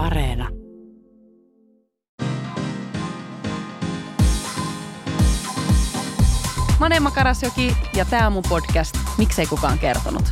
Areena. Mä oon Emma Karasjoki ja tää on mun podcast Miksei kukaan kertonut.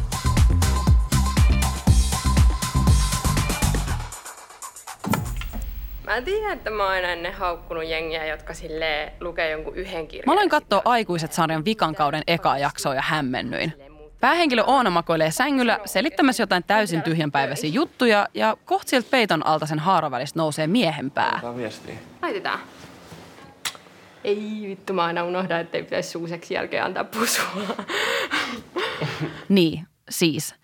Mä tiedän, että mä oon aina ennen haukkunut jengiä, jotka sille lukee jonkun yhden kirjan. Mä aloin katsoa Aikuiset sarjan vikan kauden ekaa jaksoa ja hämmennyin. Päähenkilö Oona makoilee sängyllä selittämässä jotain täysin tyhjänpäiväisiä juttuja ja kohta sieltä peiton alta sen haaravälistä nousee miehen pää. Laitetaan viestiä. Laitetaan. Ei vittu, mä aina unohdan, ettei pitäisi suuseksi jälkeen antaa pusua. Niin, siis.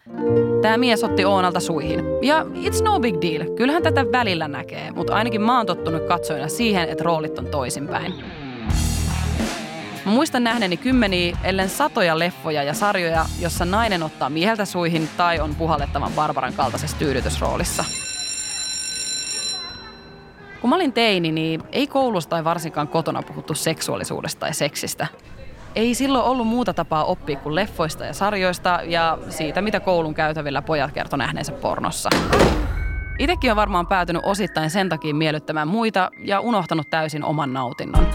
Tämä mies otti Oonalta suihin. Ja it's no big deal. Kyllähän tätä välillä näkee, mutta ainakin mä oon tottunut katsojana siihen, että roolit on toisinpäin. Mä muistan nähneeni kymmeniä, ellen satoja leffoja ja sarjoja, jossa nainen ottaa mieheltä suihin tai on puhallettavan Barbaran kaltaisessa tyydytysroolissa. Kun mä olin teini, niin ei koulussa tai varsinkaan kotona puhuttu seksuaalisuudesta tai seksistä. Ei silloin ollut muuta tapaa oppia kuin leffoista ja sarjoista ja siitä, mitä koulun käytävillä pojat kertoi nähneensä pornossa. Itekin on varmaan päätynyt osittain sen takia miellyttämään muita ja unohtanut täysin oman nautinnon.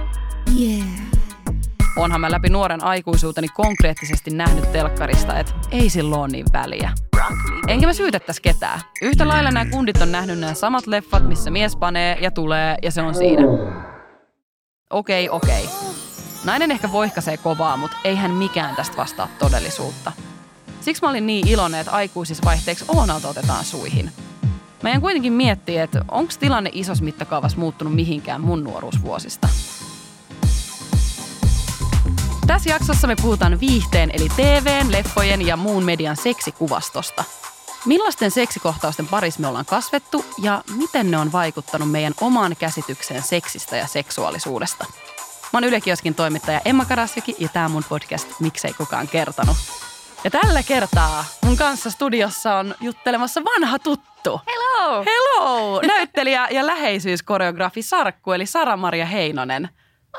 Onhan mä läpi nuoren aikuisuuteni konkreettisesti nähnyt telkkarista, että ei silloin ole niin väliä. Enkä mä syytettäisi ketään. Yhtä lailla nämä kundit on nähnyt nämä samat leffat, missä mies panee ja tulee ja se on siinä. Okei, okei. Nainen ehkä voihkaisee kovaa, mutta eihän mikään tästä vastaa todellisuutta. Siksi mä olin niin iloinen, että aikuisissa vaihteeksi Oonalta otetaan suihin. Mä en kuitenkin miettiä, että onko tilanne isossa mittakaavassa muuttunut mihinkään mun nuoruusvuosista. Tässä jaksossa me puhutaan viihteen eli TVn, leffojen ja muun median seksikuvastosta. Millaisten seksikohtausten parissa me ollaan kasvettu ja miten ne on vaikuttanut meidän omaan käsitykseen seksistä ja seksuaalisuudesta. Mä oon Yle Kioskin toimittaja Emma Karasviki ja tää on mun podcast Miksei kukaan kertonut. Ja tällä kertaa mun kanssa studiossa on juttelemassa vanha tuttu. Hello! Hello! Näyttelijä ja läheisyyskoreografi Sarkku eli Sara-Maria Heinonen.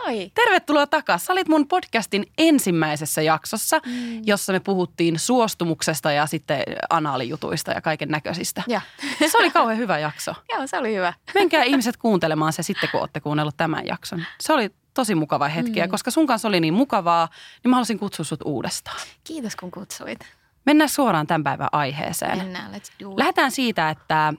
Oi. Tervetuloa takaisin. Sä olit mun podcastin ensimmäisessä jaksossa, mm. jossa me puhuttiin suostumuksesta ja sitten anaalijutuista ja kaiken näköisistä. Ja. Se oli kauhean hyvä jakso. Joo, se oli hyvä. Menkää ihmiset kuuntelemaan se sitten, kun olette kuunnellut tämän jakson. Se oli tosi mukava hetki ja koska sun kanssa oli niin mukavaa, niin mä haluaisin kutsua sut uudestaan. Kiitos kun kutsuit. Mennään suoraan tämän päivän aiheeseen. Mennään, let's do it. Lähdetään siitä, että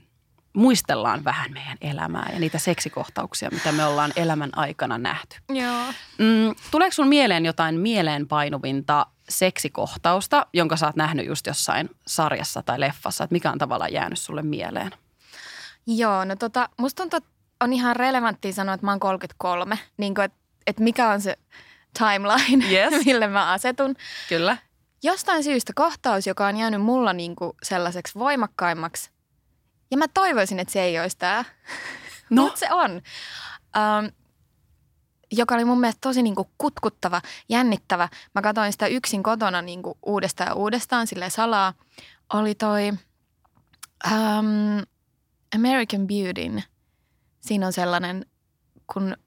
muistellaan vähän meidän elämää ja niitä seksikohtauksia, mitä me ollaan elämän aikana nähty. Joo. Mm, tuleeko sun mieleen jotain mieleenpainuvinta seksikohtausta, jonka sä oot nähnyt just jossain sarjassa tai leffassa, että mikä on tavallaan jäänyt sulle mieleen? Joo, no tota, musta tuntuu, että on ihan relevanttia sanoa, että mä oon 33. Niin kuin, että, että mikä on se timeline, Yes. mille mä asetun. Kyllä. Jostain syystä kohtaus, joka on jäänyt mulla niin kuin sellaiseksi voimakkaimmaksi. Ja mä toivoisin, että se ei olisi tämä. No. Mutta se on. Ähm, joka oli mun mielestä tosi niin kuin kutkuttava, jännittävä. Mä katsoin sitä yksin kotona niin kuin uudestaan ja uudestaan sille salaa. Oli toi ähm, American Beautyn. Siinä on sellainen, kun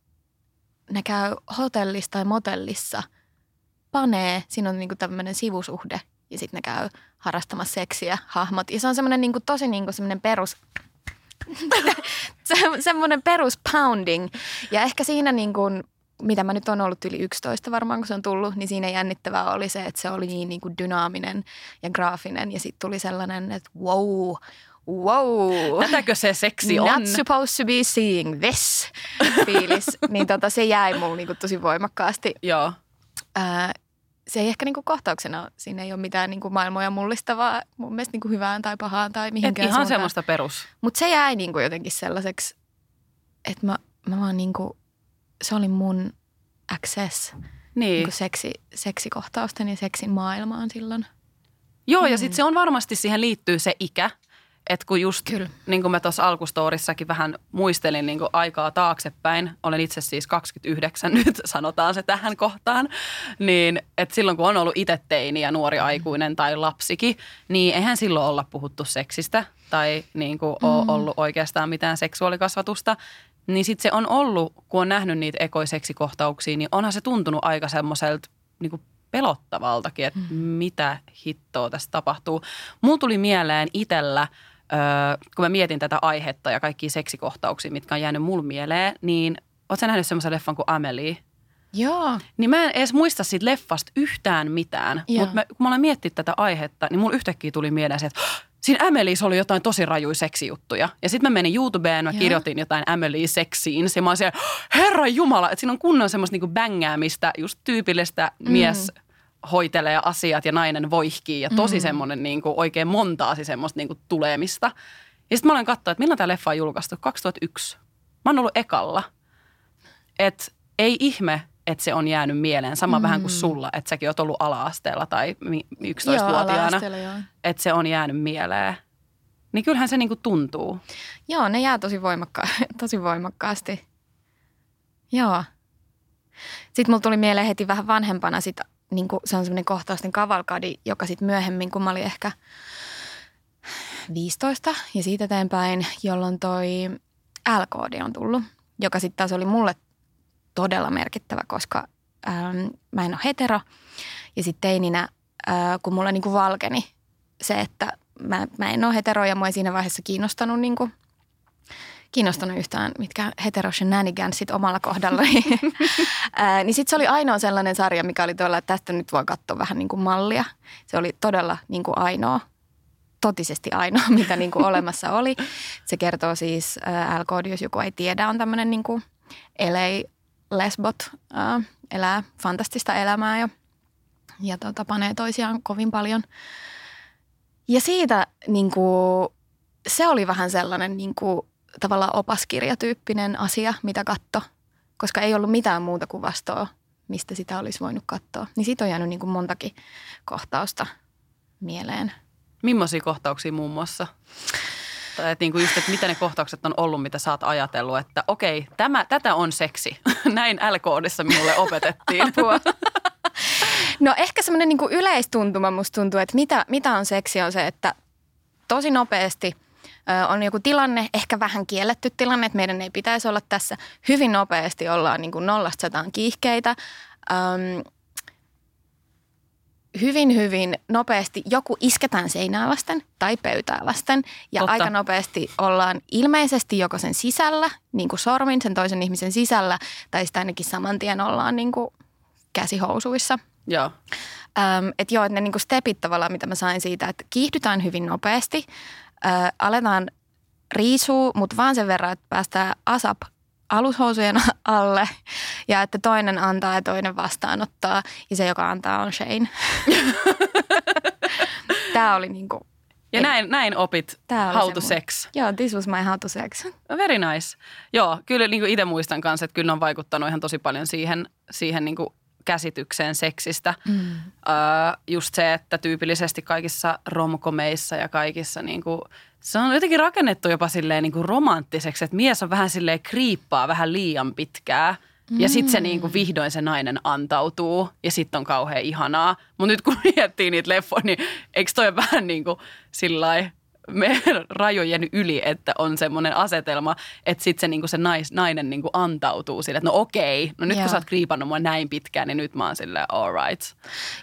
ne käy hotellissa tai motellissa, panee, siinä on niinku tämmöinen sivusuhde ja sitten ne käy harrastamassa seksiä hahmot. Ja se on semmoinen niinku tosi niinku semmoinen perus, se, semmoinen perus pounding. Ja ehkä siinä niinku, mitä mä nyt on ollut yli 11 varmaan, kun se on tullut, niin siinä jännittävää oli se, että se oli niin niinku dynaaminen ja graafinen. Ja sitten tuli sellainen, että wow, wow. Tätäkö se seksi on? Not supposed to be seeing this fiilis. niin tota, se jäi mulle niinku tosi voimakkaasti. Joo. Ää, se ei ehkä niinku kohtauksena, siinä ei ole mitään niinku maailmoja mullistavaa mun mielestä niinku hyvään tai pahaan tai Et mihinkään ihan semmoista perus. Mutta se jäi niinku jotenkin sellaiseksi, että mä, mä vaan niinku, se oli mun access Niin. niinku seksi, seksikohtausten ja seksin maailmaan silloin. Joo, ja sitten se on varmasti, siihen liittyy se ikä. Että kun just, Kyllä. niin kuin mä tuossa alkustoorissakin vähän muistelin niin kuin aikaa taaksepäin, olen itse siis 29 nyt, sanotaan se tähän kohtaan, niin että silloin kun on ollut itse teini ja nuori aikuinen tai lapsikin, niin eihän silloin olla puhuttu seksistä tai niin kuin ole ollut oikeastaan mitään seksuaalikasvatusta. Niin sitten se on ollut, kun on nähnyt niitä ekoiseksikohtauksia, niin onhan se tuntunut aika semmoiselta niin kuin pelottavaltakin, että mitä hittoa tässä tapahtuu. Mulla tuli mieleen itellä öö, kun mä mietin tätä aihetta ja kaikkia seksikohtauksia, mitkä on jäänyt mulle mieleen, niin oot sä nähnyt semmoisen leffan kuin Amelie? Joo. Niin mä en edes muista siitä leffasta yhtään mitään, mutta kun mä olen miettinyt tätä aihetta, niin mulla yhtäkkiä tuli mieleen se, että "Hah, siinä Amelies oli jotain tosi rajuja seksijuttuja. Ja sitten mä menin YouTubeen, mä Joo. kirjoitin jotain Amelie seksiin. Ja mä oon siellä, herra jumala, että siinä on kunnon semmoista niinku bängäämistä, just tyypillistä Mm. mies hoitelee asiat ja nainen voihkii ja tosi Mm. semmoinen niinku oikein montaasi semmoista niinku tulemista. Ja sitten mä olen katsoa, että milloin tämä leffa on julkaistu? 2001. Mä oon ollut ekalla. Et ei ihme, että se on jäänyt mieleen. Sama mm. vähän kuin sulla, että säkin oot ollut ala-asteella tai mi- 11-vuotiaana. ala-asteella, joo. Että se on jäänyt mieleen. Niin kyllähän se niinku tuntuu. Joo, ne jää tosi, voimakka- tosi voimakkaasti. Joo. Sitten mulla tuli mieleen heti vähän vanhempana, sit, niin se on semmoinen kohtausten kavalkadi, joka sitten myöhemmin, kun mä olin ehkä 15 ja siitä eteenpäin, jolloin toi L-koodi on tullut, joka sitten taas oli mulle todella merkittävä, koska ähm, mä en ole hetero. Ja sitten teininä, äh, kun mulla niinku valkeni se, että mä, mä en ole hetero ja mua ei siinä vaiheessa kiinnostanut, niinku, kiinnostanut yhtään mitkä hetero shenanigansit omalla kohdallani. Ää, niin sitten se oli ainoa sellainen sarja, mikä oli tuolla, että tästä nyt voi katsoa vähän niin kuin mallia. Se oli todella niin kuin ainoa, totisesti ainoa, mitä niin kuin olemassa oli. Se kertoo siis, ää, L-koodi, jos joku ei tiedä, on tämmöinen niin kuin LA lesbot, ää, elää fantastista elämää ja, ja tota, panee toisiaan kovin paljon. Ja siitä niin kuin, se oli vähän sellainen niin kuin, tavallaan opaskirjatyyppinen asia, mitä katto, koska ei ollut mitään muuta kuvastoa, mistä sitä olisi voinut katsoa. Niin siitä on jäänyt niin kuin montakin kohtausta mieleen. Millaisia kohtauksia muun muassa? Tai että niinku just, että mitä ne kohtaukset on ollut, mitä sä oot ajatellut, että okei, tämä, tätä on seksi. Näin L-koodissa minulle opetettiin. Apua. No ehkä semmoinen niin yleistuntuma musta tuntuu, että mitä, mitä on seksi on se, että tosi nopeasti on joku tilanne, ehkä vähän kielletty tilanne, että meidän ei pitäisi olla tässä. Hyvin nopeasti ollaan niin kuin nollasta sataan kiihkeitä. Öm, hyvin, hyvin nopeasti joku isketään seinää vasten tai pöytää vasten. Ja Totta. aika nopeasti ollaan ilmeisesti joko sen sisällä, niin kuin sormin sen toisen ihmisen sisällä, tai sitten ainakin saman tien ollaan niin kuin käsihousuissa. Joo. Ähm, että joo, että ne niinku stepit tavallaan, mitä mä sain siitä, että kiihdytään hyvin nopeasti, äh, aletaan riisua, mutta vaan sen verran, että päästään asap alushousujen alle ja että toinen antaa ja toinen vastaanottaa ja se, joka antaa on Shane. Tämä oli niinku, Ja näin, näin opit Tää how to sex. joo, this was my how to sex. Very nice. Joo, kyllä niin itse muistan kanssa, että kyllä ne on vaikuttanut ihan tosi paljon siihen, siihen niin käsitykseen seksistä. Mm. Öö, just se, että tyypillisesti kaikissa romkomeissa ja kaikissa niin kuin, se on jotenkin rakennettu jopa silleen niin kuin romanttiseksi, että mies on vähän silleen kriippaa vähän liian pitkää. Ja sitten se niin kuin vihdoin se nainen antautuu ja sitten on kauhean ihanaa. Mutta nyt kun miettii niitä leffoja, niin eikö toi vähän niin kuin sillai meidän rajojen yli, että on semmoinen asetelma, että sitten se, niinku se nais, nainen niinku antautuu sille, että no okei, no nyt Joo. kun sä oot kriipannut mua näin pitkään, niin nyt mä oon silleen all right.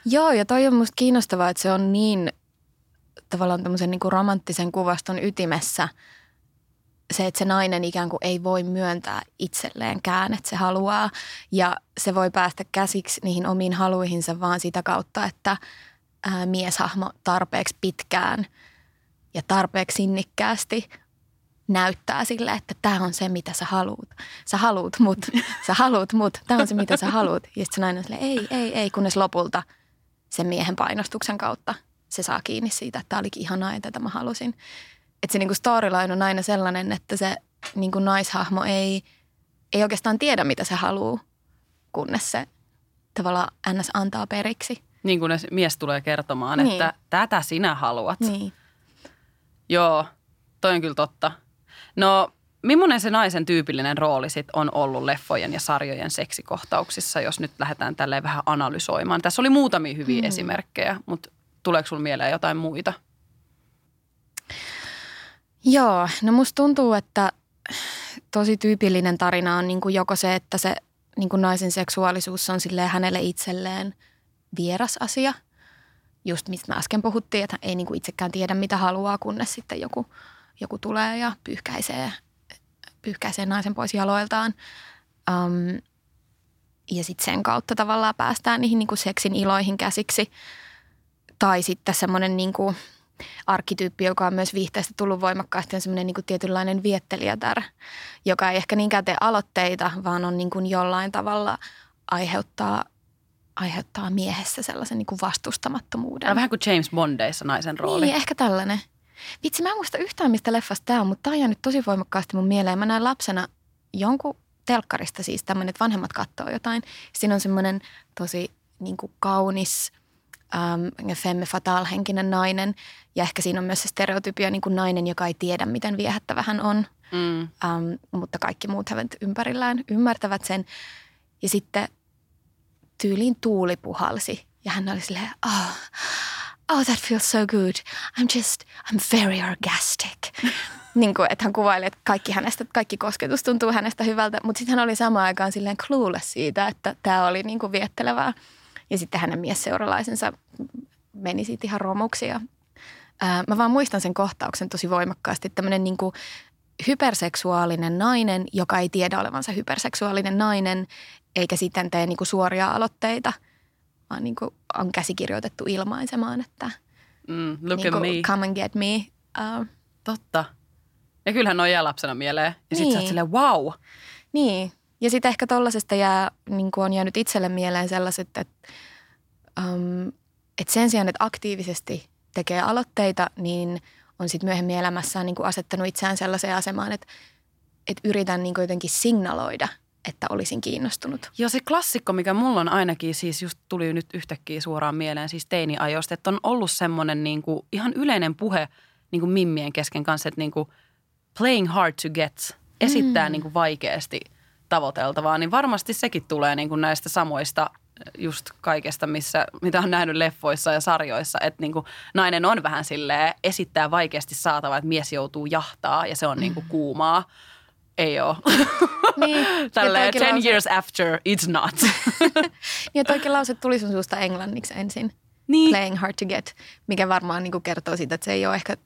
Joo, ja toi on musta kiinnostavaa, että se on niin tavallaan tämmöisen niin romanttisen kuvaston ytimessä se, että se nainen ikään kuin ei voi myöntää itselleenkään, että se haluaa. Ja se voi päästä käsiksi niihin omiin haluihinsa vaan sitä kautta, että ää, mieshahmo tarpeeksi pitkään ja tarpeeksi sinnikkäästi näyttää sille, että tämä on se, mitä sä haluut. Sä haluut mut, sä haluut mut, tämä on se, mitä sä haluut. Ja sitten se nainen on silleen, ei, ei, ei, kunnes lopulta sen miehen painostuksen kautta se saa kiinni siitä, että tämä olikin ihanaa ja tätä mä halusin. Että se niinku storyline on aina sellainen, että se niinku naishahmo ei, ei oikeastaan tiedä, mitä se haluaa, kunnes se tavallaan ns. antaa periksi. Niin kuin se mies tulee kertomaan, Niin. että tätä sinä haluat. Niin. Joo, toi on kyllä totta. No, millainen se naisen tyypillinen rooli sit on ollut leffojen ja sarjojen seksikohtauksissa, jos nyt lähdetään tälleen vähän analysoimaan? Tässä oli muutamia hyviä Mm. esimerkkejä, mutta tuleeko sinulla mieleen jotain muita? Joo, no musta tuntuu, että tosi tyypillinen tarina on niin kuin joko se, että se niin kuin naisen seksuaalisuus on hänelle itselleen vieras asia. Just mistä mä äsken puhuttiin, että ei niin kuin itsekään tiedä mitä haluaa, kunnes sitten joku, joku tulee ja pyyhkäisee, pyyhkäisee naisen pois jaloiltaan. Um, ja sitten sen kautta tavallaan päästään niihin niin kuin seksin iloihin käsiksi. Tai sitten semmoinen niin kuin arkkityyppi, joka on myös viihteestä tullut voimakkaasti, on semmoinen niin kuin tietynlainen viettelijätär, joka ei ehkä niinkään tee aloitteita, vaan on niin kuin jollain tavalla aiheuttaa aiheuttaa miehessä sellaisen niin kuin vastustamattomuuden. No, vähän kuin James Bondeissa naisen rooli. Niin, ehkä tällainen. Vitsi, mä en muista yhtään, mistä leffasta tämä on, mutta tämä on jäänyt tosi voimakkaasti mun mieleen. Mä näin lapsena jonkun telkkarista siis tämmöinen, että vanhemmat katsoo jotain. Siinä on semmoinen tosi niin kuin kaunis, ähm, femme fatal henkinen nainen. Ja ehkä siinä on myös se stereotypia niin kuin nainen, joka ei tiedä, miten viehättävä hän on. Mm. Ähm, mutta kaikki muut hevet ympärillään ymmärtävät sen. Ja sitten tyyliin tuuli puhalsi. Ja hän oli silleen, oh, oh that feels so good. I'm just, I'm very orgastic. niin kuin, että hän kuvaili, että kaikki, hänestä, kaikki kosketus tuntuu hänestä hyvältä, mutta sitten hän oli samaan aikaan silleen clueless siitä, että tämä oli niin kuin viettelevää. Ja sitten hänen miesseuralaisensa meni siitä ihan romuksi. Ja, ää, mä vaan muistan sen kohtauksen tosi voimakkaasti. Tämmöinen niin hyperseksuaalinen nainen, joka ei tiedä olevansa hyperseksuaalinen nainen, eikä sitten tee niin kuin suoria aloitteita, vaan niin kuin on käsikirjoitettu ilmaisemaan, että mm, look niin at me. come and get me. Uh, Totta. Ja kyllähän on jää lapsena mieleen. Ja sitten niin. sä oot silleen, wow. Niin. Ja sitten ehkä tollasesta jää, niin kuin on jäänyt itselle mieleen sellaiset, että, um, että sen sijaan, että aktiivisesti tekee aloitteita, niin on sitten myöhemmin elämässään niin kuin asettanut itseään sellaiseen asemaan, että, että yritän niin kuin jotenkin signaloida – että olisin kiinnostunut. Joo, se klassikko, mikä mulla on ainakin siis just tuli nyt yhtäkkiä suoraan mieleen siis teiniajoista, että on ollut semmoinen niin kuin ihan yleinen puhe niin kuin mimmien kesken kanssa, että niin kuin playing hard to get, esittää mm. niin kuin vaikeasti tavoiteltavaa, niin varmasti sekin tulee niin kuin näistä samoista just kaikesta, missä, mitä on nähnyt leffoissa ja sarjoissa, että niin kuin nainen on vähän silleen, esittää vaikeasti saatavaa, että mies joutuu jahtaa ja se on niin kuin kuumaa ei ole. Niin. Tälleen, ten lause... years after, it's not. niin, että oikein lause tuli sun suusta englanniksi ensin. Niin. Playing hard to get, mikä varmaan niin kuin kertoo siitä, että se ei ole ehkä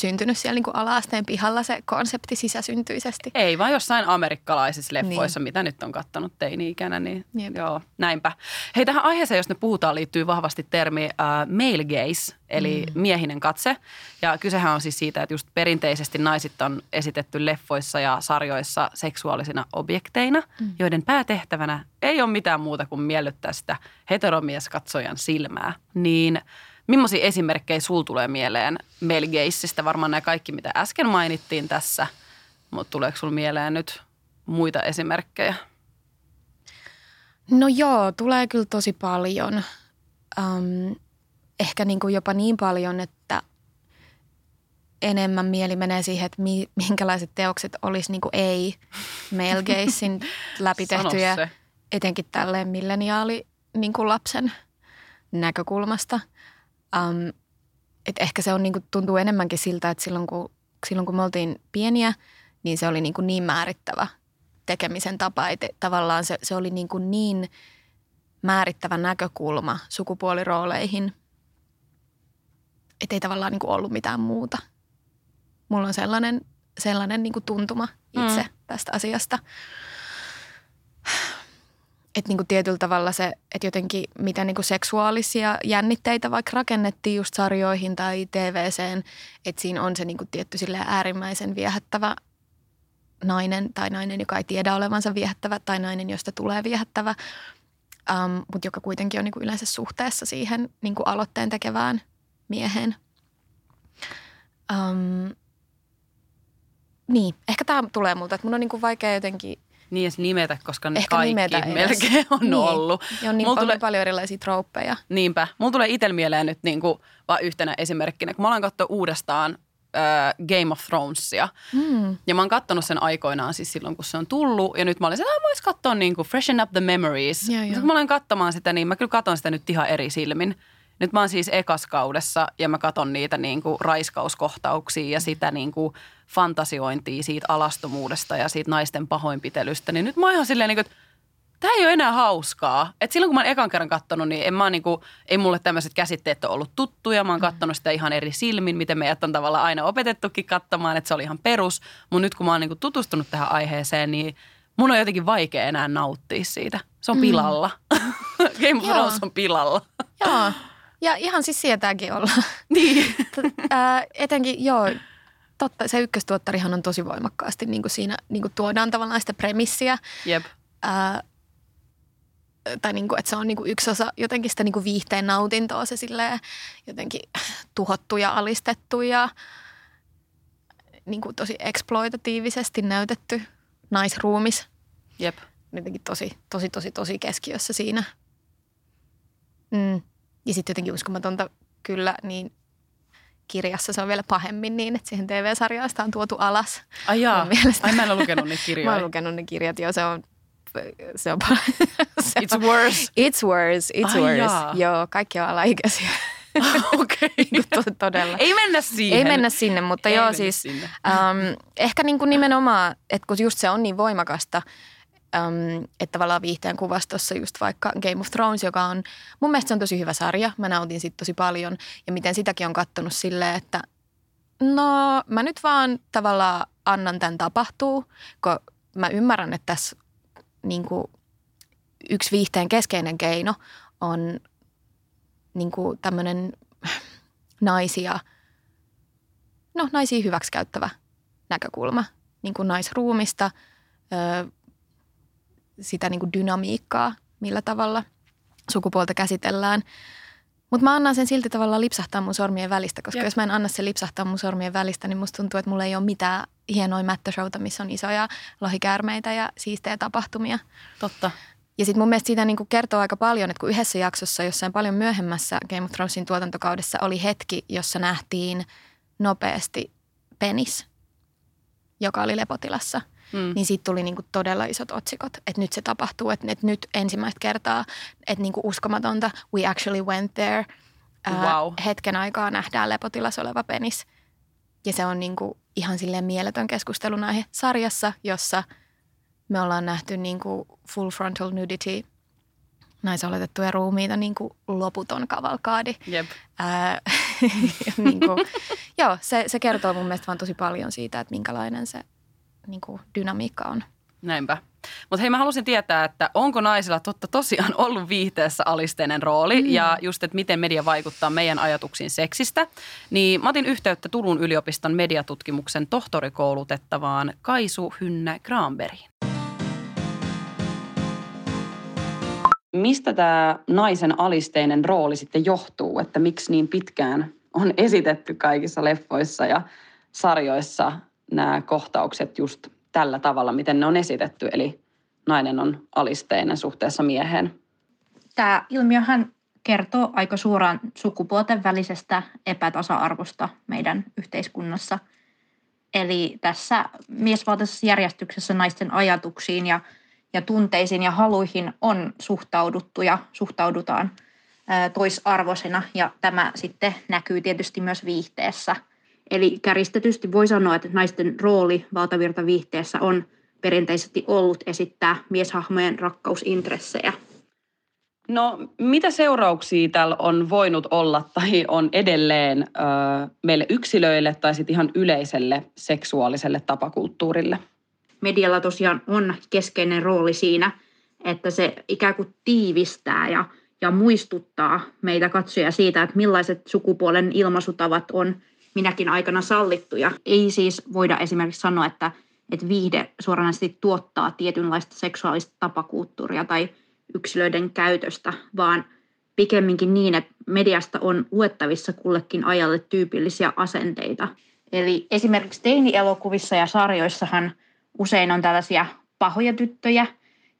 syntynyt siellä niin ala-asteen pihalla se konsepti sisäsyntyisesti. Ei, vaan jossain amerikkalaisissa leffoissa, niin. mitä nyt on kattonut teini-ikänä, niin Jep. joo, näinpä. Hei, tähän aiheeseen, jos ne puhutaan, liittyy vahvasti termi uh, male gaze, eli mm. miehinen katse. Ja kysehän on siis siitä, että just perinteisesti naisit on esitetty leffoissa ja sarjoissa seksuaalisina objekteina, mm. joiden päätehtävänä ei ole mitään muuta kuin miellyttää sitä heteromieskatsojan silmää. Niin – Millaisia esimerkkejä sul tulee mieleen Melgeissistä? Varmaan nämä kaikki, mitä äsken mainittiin tässä, mutta tuleeko sul mieleen nyt muita esimerkkejä? No joo, tulee kyllä tosi paljon. Um, ehkä niin kuin jopa niin paljon, että enemmän mieli menee siihen, että mi, minkälaiset teokset olisi niin kuin ei Melgeissin läpi tehtyjä, etenkin tälleen milleniaali niin kuin lapsen näkökulmasta – Um, et ehkä se on, niin kuin, tuntuu enemmänkin siltä, että silloin kun, silloin kun me oltiin pieniä, niin se oli niin, kuin niin määrittävä tekemisen tapa. Että tavallaan se, se oli niin, kuin niin määrittävä näkökulma sukupuolirooleihin, että ei tavallaan niin kuin ollut mitään muuta. Mulla on sellainen, sellainen niin kuin tuntuma itse mm. tästä asiasta että niinku tietyllä tavalla se, että jotenkin mitä niinku seksuaalisia jännitteitä vaikka rakennettiin just sarjoihin tai TVCen, että siinä on se niinku tietty sille äärimmäisen viehättävä nainen tai nainen, joka ei tiedä olevansa viehättävä tai nainen, josta tulee viehättävä, um, mutta joka kuitenkin on niinku yleensä suhteessa siihen niinku aloitteen tekevään mieheen. Um, niin, ehkä tämä tulee multa, että mun on niinku vaikea jotenkin niin edes nimetä, koska ne Ehkä kaikki melkein on niin. ollut. Ja on niin Mulla tulee, paljon erilaisia trooppeja. Niinpä. Mulla tulee itsellä mieleen nyt niin kuin, vaan yhtenä esimerkkinä. Kun mä olen katsonut uudestaan äh, Game of Thronesia. Mm. Ja mä oon katsonut sen aikoinaan siis silloin, kun se on tullut. Ja nyt mä olin että vois katsoa niin kuin freshen up the memories. Ja, kun mä olen katsomaan sitä, niin mä kyllä katson sitä nyt ihan eri silmin. Nyt mä oon siis ekaskaudessa ja mä katon niitä niin kuin raiskauskohtauksia ja sitä niin kuin fantasiointia siitä alastomuudesta ja siitä naisten pahoinpitelystä. Niin nyt mä oon ihan silleen, niin kuin, että tämä ei ole enää hauskaa. Et silloin kun mä oon ekan kerran katsonut, niin, en mä niinku, ei mulle tämmöiset käsitteet ole ollut tuttuja. Mä oon katsonut sitä ihan eri silmin, miten meidät on tavallaan aina opetettukin katsomaan, että se oli ihan perus. Mutta nyt kun mä oon niinku tutustunut tähän aiheeseen, niin mun on jotenkin vaikea enää nauttia siitä. Se on pilalla. Mm. Game of Thrones on pilalla. Joo. Ja ihan siis sietääkin olla. Niin. Ää, etenkin, joo, totta, se ykköstuottarihan on tosi voimakkaasti niin kuin siinä niin kuin tuodaan tavallaan sitä premissiä. Jep. Ää, tai niin kuin, että se on niin kuin yksi osa jotenkin sitä niin kuin viihteen nautintoa, se silleen jotenkin tuhottu ja alistettu ja niin kuin tosi eksploitatiivisesti näytetty naisruumis. Jep. Jotenkin tosi, tosi, tosi, tosi keskiössä siinä. Mm. Ja sitten jotenkin uskomatonta kyllä, niin kirjassa se on vielä pahemmin niin, että siihen TV-sarjaan sitä on tuotu alas. Ai jaa. Ai mä en ole lukenut niitä kirjoja. Mä oon lukenut ne kirjat, joo se on se on, se It's worse. It's worse, it's Ai worse. Jaa. Joo, kaikki on alaikäisiä. Okei. Okay. Todella. Ei mennä siihen. Ei mennä sinne, mutta Ei joo siis. Um, ehkä niin kuin nimenomaan, että kun just se on niin voimakasta, um, että tavallaan viihteen kuvastossa just vaikka Game of Thrones, joka on, mun mielestä se on tosi hyvä sarja. Mä nautin siitä tosi paljon ja miten sitäkin on kattonut silleen, että no mä nyt vaan tavallaan annan tämän tapahtuu, kun mä ymmärrän, että tässä niin kuin yksi viihteen keskeinen keino on niin kuin tämmöinen naisia, no naisia hyväksikäyttävä näkökulma, niin kuin naisruumista, sitä niin kuin dynamiikkaa, millä tavalla sukupuolta käsitellään. Mutta mä annan sen silti tavallaan lipsahtaa mun sormien välistä, koska Jep. jos mä en anna sen lipsahtaa mun sormien välistä, niin musta tuntuu, että mulla ei ole mitään hienoja mättöshowta, missä on isoja lohikäärmeitä ja siistejä tapahtumia. Totta. Ja sitten mun mielestä siitä niin kuin kertoo aika paljon, että kun yhdessä jaksossa jossain paljon myöhemmässä Game of Thronesin tuotantokaudessa oli hetki, jossa nähtiin nopeasti penis, joka oli lepotilassa – mm. niin siitä tuli niinku todella isot otsikot, että nyt se tapahtuu, että, että nyt ensimmäistä kertaa, että niinku uskomatonta, we actually went there. wow. hetken aikaa nähdään lepotilas oleva penis. Ja se on niinku ihan silleen mieletön keskustelun aihe sarjassa, jossa me ollaan nähty niinku full frontal nudity naisoletettuja ruumiita niin kuin loputon kavalkaadi. Jep. Ää, niin kuin, joo, se, se kertoo mun mielestä vaan tosi paljon siitä, että minkälainen se niin kuin dynamiikka on. Näinpä. Mutta hei, mä halusin tietää, että onko naisilla totta tosiaan ollut viihteessä alisteinen rooli mm. ja just, että miten media vaikuttaa meidän ajatuksiin seksistä. Niin mä otin yhteyttä Turun yliopiston mediatutkimuksen tohtorikoulutettavaan Kaisu Hynnä Granbergiin. Mistä tämä naisen alisteinen rooli sitten johtuu, että miksi niin pitkään on esitetty kaikissa leffoissa ja sarjoissa nämä kohtaukset just tällä tavalla, miten ne on esitetty, eli nainen on alisteinen suhteessa mieheen. Tämä ilmiöhän kertoo aika suoraan sukupuolten välisestä epätasa-arvosta meidän yhteiskunnassa. Eli tässä miesvaltaisessa järjestyksessä naisten ajatuksiin ja, ja tunteisiin ja haluihin on suhtauduttu ja suhtaudutaan toisarvoisena ja tämä sitten näkyy tietysti myös viihteessä – Eli käristetysti voi sanoa, että naisten rooli valtavirtaviihteessä on perinteisesti ollut esittää mieshahmojen rakkausintressejä. No mitä seurauksia tällä on voinut olla tai on edelleen ö, meille yksilöille tai sitten ihan yleiselle seksuaaliselle tapakulttuurille? Medialla tosiaan on keskeinen rooli siinä, että se ikään kuin tiivistää ja, ja muistuttaa meitä katsoja siitä, että millaiset sukupuolen ilmaisutavat on – minäkin aikana sallittuja. Ei siis voida esimerkiksi sanoa, että, että viihde suoranaisesti tuottaa tietynlaista seksuaalista tapakulttuuria tai yksilöiden käytöstä, vaan pikemminkin niin, että mediasta on luettavissa kullekin ajalle tyypillisiä asenteita. Eli esimerkiksi teini-elokuvissa ja sarjoissahan usein on tällaisia pahoja tyttöjä,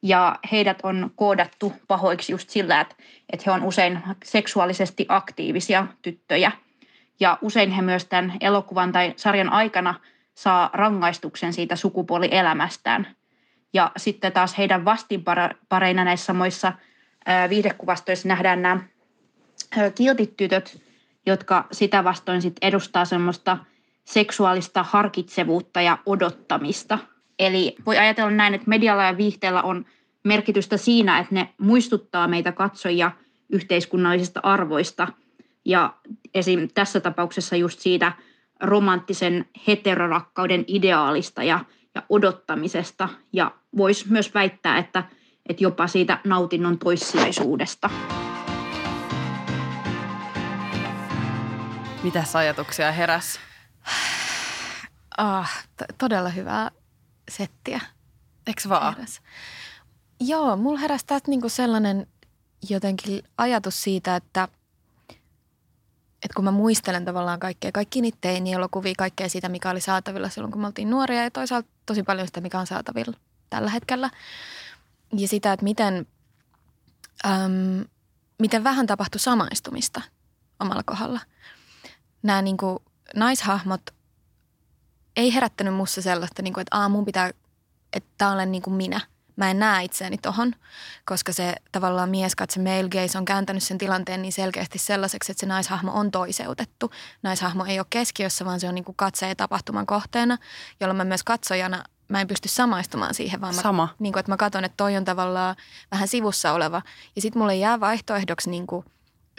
ja heidät on koodattu pahoiksi just sillä, että, että he on usein seksuaalisesti aktiivisia tyttöjä – ja usein he myös tämän elokuvan tai sarjan aikana saa rangaistuksen siitä sukupuolielämästään. Ja sitten taas heidän vastinpareina näissä samoissa viihdekuvastoissa nähdään nämä kiltit tytöt, jotka sitä vastoin sitten edustaa semmoista seksuaalista harkitsevuutta ja odottamista. Eli voi ajatella näin, että medialla ja viihteellä on merkitystä siinä, että ne muistuttaa meitä katsojia yhteiskunnallisista arvoista ja esim. tässä tapauksessa just siitä romanttisen heterorakkauden ideaalista ja, ja odottamisesta ja voisi myös väittää, että, että jopa siitä nautinnon toissijaisuudesta. Mitäs ajatuksia heräs? Ah, t- todella hyvää settiä. Eks vaan? Heräs. Joo, mulla heräsi tästä niinku sellainen jotenkin ajatus siitä, että, että kun mä muistelen tavallaan kaikkea, kaikki niitä teinielokuvia, kaikkea sitä, mikä oli saatavilla silloin, kun me oltiin nuoria ja toisaalta tosi paljon sitä, mikä on saatavilla tällä hetkellä. Ja sitä, että miten, äm, miten vähän tapahtui samaistumista omalla kohdalla. Nämä niin kuin, naishahmot ei herättänyt musta sellaista, niin kuin, että Aa, mun pitää, että tämä olen niin kuin minä. Mä en näe itseäni tohon, koska se tavallaan mieskatse male gaze on kääntänyt sen tilanteen niin selkeästi sellaiseksi, että se naishahmo on toiseutettu. Naishahmo ei ole keskiössä, vaan se on niin kuin katse ja tapahtuman kohteena, jolloin mä myös katsojana mä en pysty samaistumaan siihen, vaan mä, Sama. Niin kuin, että mä katson, että toi on tavallaan vähän sivussa oleva. Ja sitten mulle jää vaihtoehdoksi niin kuin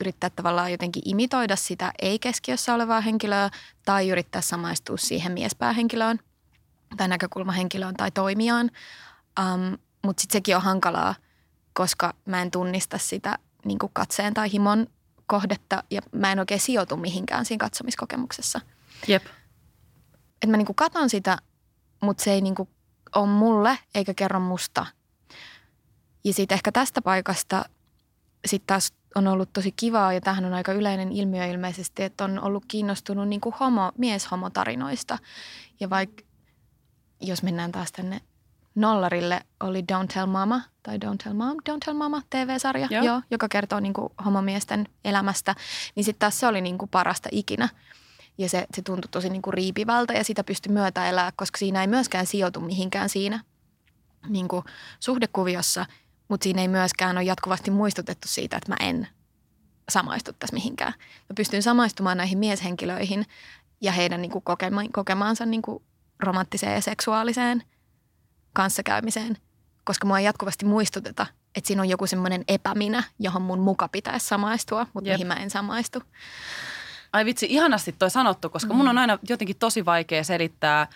yrittää tavallaan jotenkin imitoida sitä ei-keskiössä olevaa henkilöä tai yrittää samaistua siihen miespäähenkilöön tai näkökulmahenkilöön tai toimijaan. Um, Mutta sitten sekin on hankalaa, koska mä en tunnista sitä niin kuin katseen tai himon kohdetta ja mä en oikein sijoitu mihinkään siinä katsomiskokemuksessa. Jep. Että mä niin kuin katon sitä, mutta se ei niin kuin ole mulle eikä kerro musta. Ja sitten ehkä tästä paikasta sitten taas on ollut tosi kivaa ja tähän on aika yleinen ilmiö ilmeisesti, että on ollut kiinnostunut niin kuin homo, mieshomotarinoista. Ja vaikka jos mennään taas tänne nollarille, oli Don't Tell Mama tai Don't Tell Mom, Don't Tell Mama TV-sarja, Joo. joo. joka kertoo niin kuin homomiesten elämästä. Niin sitten taas se oli niin kuin parasta ikinä. Ja se, se tuntui tosi niin kuin riipivältä ja sitä pystyi myötä elää, koska siinä ei myöskään sijoitu mihinkään siinä niin kuin suhdekuviossa, mutta siinä ei myöskään ole jatkuvasti muistutettu siitä, että mä en samaistu tässä mihinkään. Mä pystyn samaistumaan näihin mieshenkilöihin ja heidän niin kuin kokema, kokemaansa niin kuin romanttiseen ja seksuaaliseen kanssakäymiseen, koska mua ei jatkuvasti muistuteta, että siinä on joku semmoinen epäminä, johon mun muka pitäisi samaistua, mutta Jep. mihin mä en samaistu. Ai vitsi, ihanasti toi sanottu, koska mun on aina jotenkin tosi vaikea selittää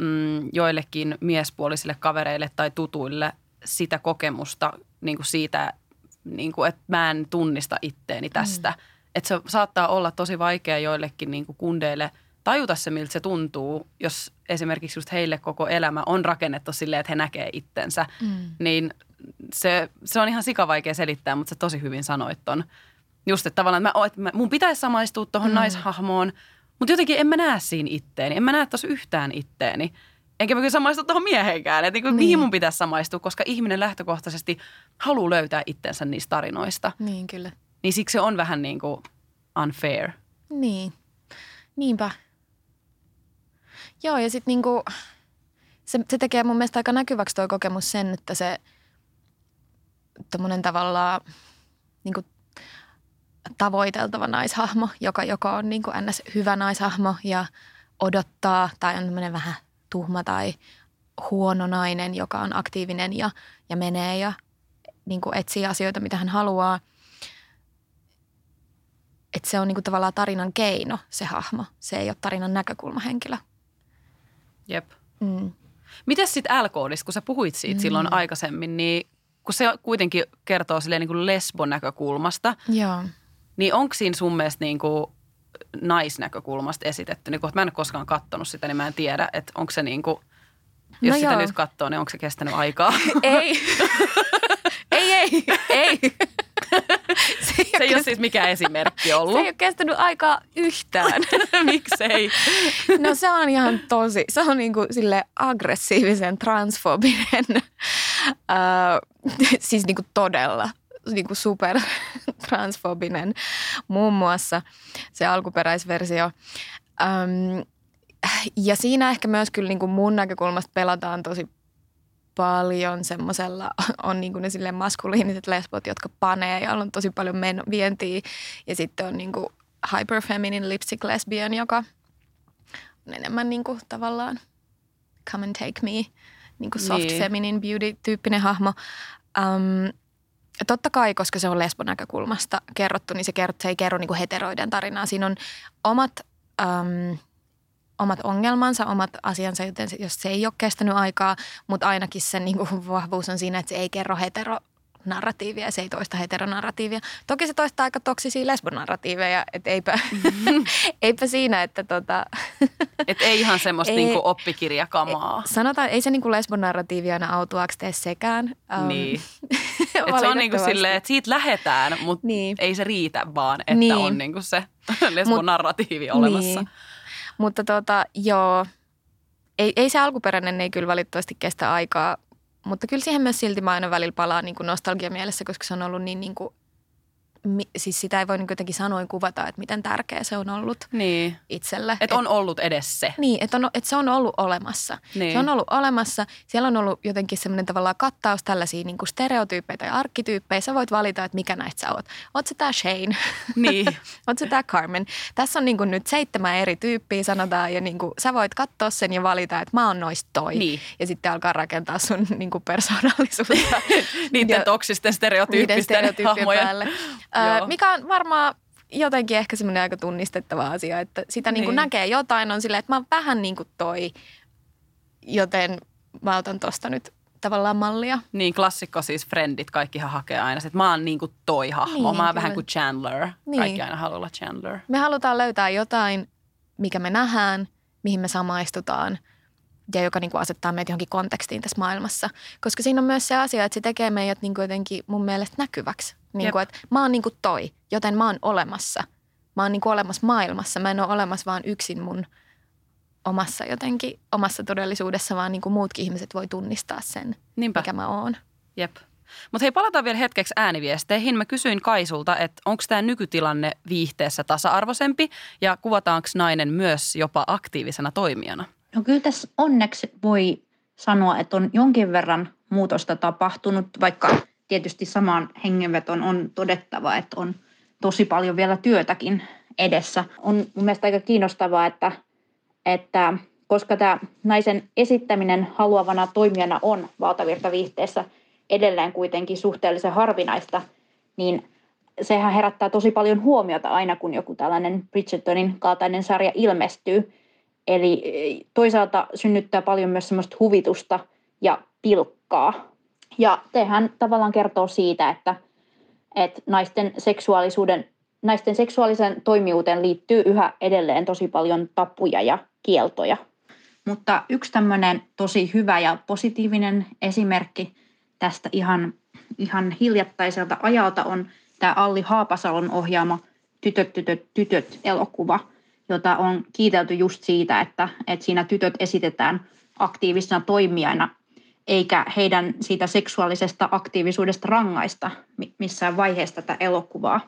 mm, joillekin miespuolisille kavereille tai tutuille sitä kokemusta niin kuin siitä, niin kuin, että mä en tunnista itteeni tästä. Mm. Että se saattaa olla tosi vaikea joillekin niin kuin kundeille tajuta se, miltä se tuntuu, jos esimerkiksi just heille koko elämä on rakennettu silleen, että he näkee itsensä. Mm. Niin se, se on ihan sikavaikea selittää, mutta sä tosi hyvin sanoit ton. Just, että tavallaan mä, että mä- mun pitäisi samaistua tuohon mm. naishahmoon, mutta jotenkin en mä näe siinä itteeni. En mä näe tuossa yhtään itteeni. Enkä mä kyllä samaistu tuohon mieheenkään. Että niin. Niin. mihin mun pitäisi samaistua, koska ihminen lähtökohtaisesti haluaa löytää itsensä niistä tarinoista. Niin kyllä. Niin siksi se on vähän niin kuin unfair. Niin, niinpä. Joo, ja sitten niinku, se, se tekee mun mielestä aika näkyväksi tuo kokemus sen, että se tommonen tavallaan niinku, tavoiteltava naishahmo, joka joko on niinku ns. hyvä naishahmo ja odottaa tai on tämmöinen vähän tuhma tai huono nainen, joka on aktiivinen ja, ja menee ja niinku etsii asioita, mitä hän haluaa – että se on niinku tavallaan tarinan keino, se hahmo. Se ei ole tarinan näkökulmahenkilö. Jep. Mm. Mites sitten L-koodista, kun sä puhuit siitä mm. silloin aikaisemmin, niin kun se kuitenkin kertoo silleen niin kuin lesbon näkökulmasta, Joo. niin onko siinä sun mielestä niin kuin naisnäkökulmasta esitetty? Niin kun mä en ole koskaan katsonut sitä, niin mä en tiedä, että onko se niin kuin, jos No sitä joo. nyt katsoo, niin onko se kestänyt aikaa? Ei. ei, ei, se, ei se ei ole siis mikään esimerkki se ollut. ei ole kestänyt aikaa yhtään. Miksei? No se on ihan tosi, se on niinku sille aggressiivisen transfobinen, äh, siis niinku todella niinku super transfobinen muun muassa se alkuperäisversio. Ähm, ja siinä ehkä myös kyllä niinku mun näkökulmasta pelataan tosi paljon semmoisella, on niinku ne silleen maskuliiniset lesbot, jotka panee ja on tosi paljon men- vientiä. Ja sitten on niinku hyperfeminine lipstick lesbian, joka on enemmän niinku tavallaan come and take me, niinku soft Niin. feminine beauty tyyppinen hahmo. Um, totta kai, koska se on lesbon näkökulmasta kerrottu, niin se, kerrot, se ei kerro niin heteroiden tarinaa. Siinä on omat, um, omat ongelmansa, omat asiansa, joten jos se ei ole kestänyt aikaa, mutta ainakin sen niin kuin vahvuus on siinä, että se ei kerro hetero narratiivia se ei toista heteronarratiivia. Toki se toistaa aika toksisia lesbonarratiiveja, että eipä, mm-hmm. eipä siinä, että tota... Et ei ihan semmoista niinku oppikirjakamaa. Sanotaan, ei se niinku lesbonarratiivi aina autuaksi tee sekään. Um, niin. et se on niinku silleen, että siitä lähetään, mutta niin. ei se riitä vaan, että niin. on niinku se lesbonarratiivi Mut, olemassa. Niin. Mutta tota, joo, ei, ei se alkuperäinen ei kyllä valitettavasti kestä aikaa. Mutta kyllä siihen myös silti mä aina välillä palaan niin nostalgia mielessä, koska se on ollut niin, niin kuin siis sitä ei voi niin jotenkin sanoin kuvata, että miten tärkeä se on ollut niin. itselle. Että et on ollut edes se. Niin, että on, et se on ollut olemassa. Niin. Se on ollut olemassa. Siellä on ollut jotenkin semmoinen tavallaan kattaus tällaisia niin kuin stereotyyppejä tai arkkityyppejä. Sä voit valita, että mikä näistä sä oot. Oot sä tää Shane? Niin. oot sä tää Carmen? Tässä on niin kuin nyt seitsemän eri tyyppiä sanotaan ja niin kuin, sä voit katsoa sen ja valita, että mä oon noista toi. Niin. Ja sitten alkaa rakentaa sun niin kuin persoonallisuutta. Niiden ja, toksisten stereotyyppisten hahmojen. Päälle. Öö, mikä on varmaan jotenkin ehkä semmoinen aika tunnistettava asia, että sitä niin. Niin näkee jotain, on silleen, että mä oon vähän niin kuin toi, joten mä otan tosta nyt tavallaan mallia. Niin, klassikko siis Friendit, kaikkihan hakee aina, että mä oon niin kuin toi hahmo, niin, mä oon vähän kuin Chandler. Niin. Kaikki aina haluaa olla Chandler. Me halutaan löytää jotain, mikä me nähdään, mihin me samaistutaan ja joka niin kuin asettaa meitä johonkin kontekstiin tässä maailmassa. Koska siinä on myös se asia, että se tekee meidät niin kuin jotenkin mun mielestä näkyväksi. Niin kuin, että mä oon niin kuin toi, joten mä oon olemassa. Mä oon niin kuin olemassa maailmassa. Mä en ole olemassa vaan yksin mun omassa jotenkin, omassa todellisuudessa, vaan niin kuin muutkin ihmiset voi tunnistaa sen, Niinpä. mikä mä oon. Jep. Mutta hei, palataan vielä hetkeksi ääniviesteihin. Mä kysyin Kaisulta, että onko tämä nykytilanne viihteessä tasa-arvoisempi ja kuvataanko nainen myös jopa aktiivisena toimijana? No kyllä tässä onneksi voi sanoa, että on jonkin verran muutosta tapahtunut, vaikka tietysti samaan hengenveton on todettava, että on tosi paljon vielä työtäkin edessä. On mun mielestä aika kiinnostavaa, että, että koska tämä naisen esittäminen haluavana toimijana on valtavirtaviihteessä edelleen kuitenkin suhteellisen harvinaista, niin sehän herättää tosi paljon huomiota aina, kun joku tällainen Bridgertonin kaltainen sarja ilmestyy. Eli toisaalta synnyttää paljon myös semmoista huvitusta ja pilkkaa ja tehän tavallaan kertoo siitä, että, että naisten seksuaalisuuden naisten seksuaalisen toimijuuteen liittyy yhä edelleen tosi paljon tappuja ja kieltoja. Mutta yksi tämmöinen tosi hyvä ja positiivinen esimerkki tästä ihan, ihan hiljattaiselta ajalta on tämä Alli Haapasalon ohjaama Tytöt, tytöt, tytöt elokuva, jota on kiitelty just siitä, että, että siinä tytöt esitetään aktiivisena toimijana eikä heidän siitä seksuaalisesta aktiivisuudesta rangaista missään vaiheessa tätä elokuvaa.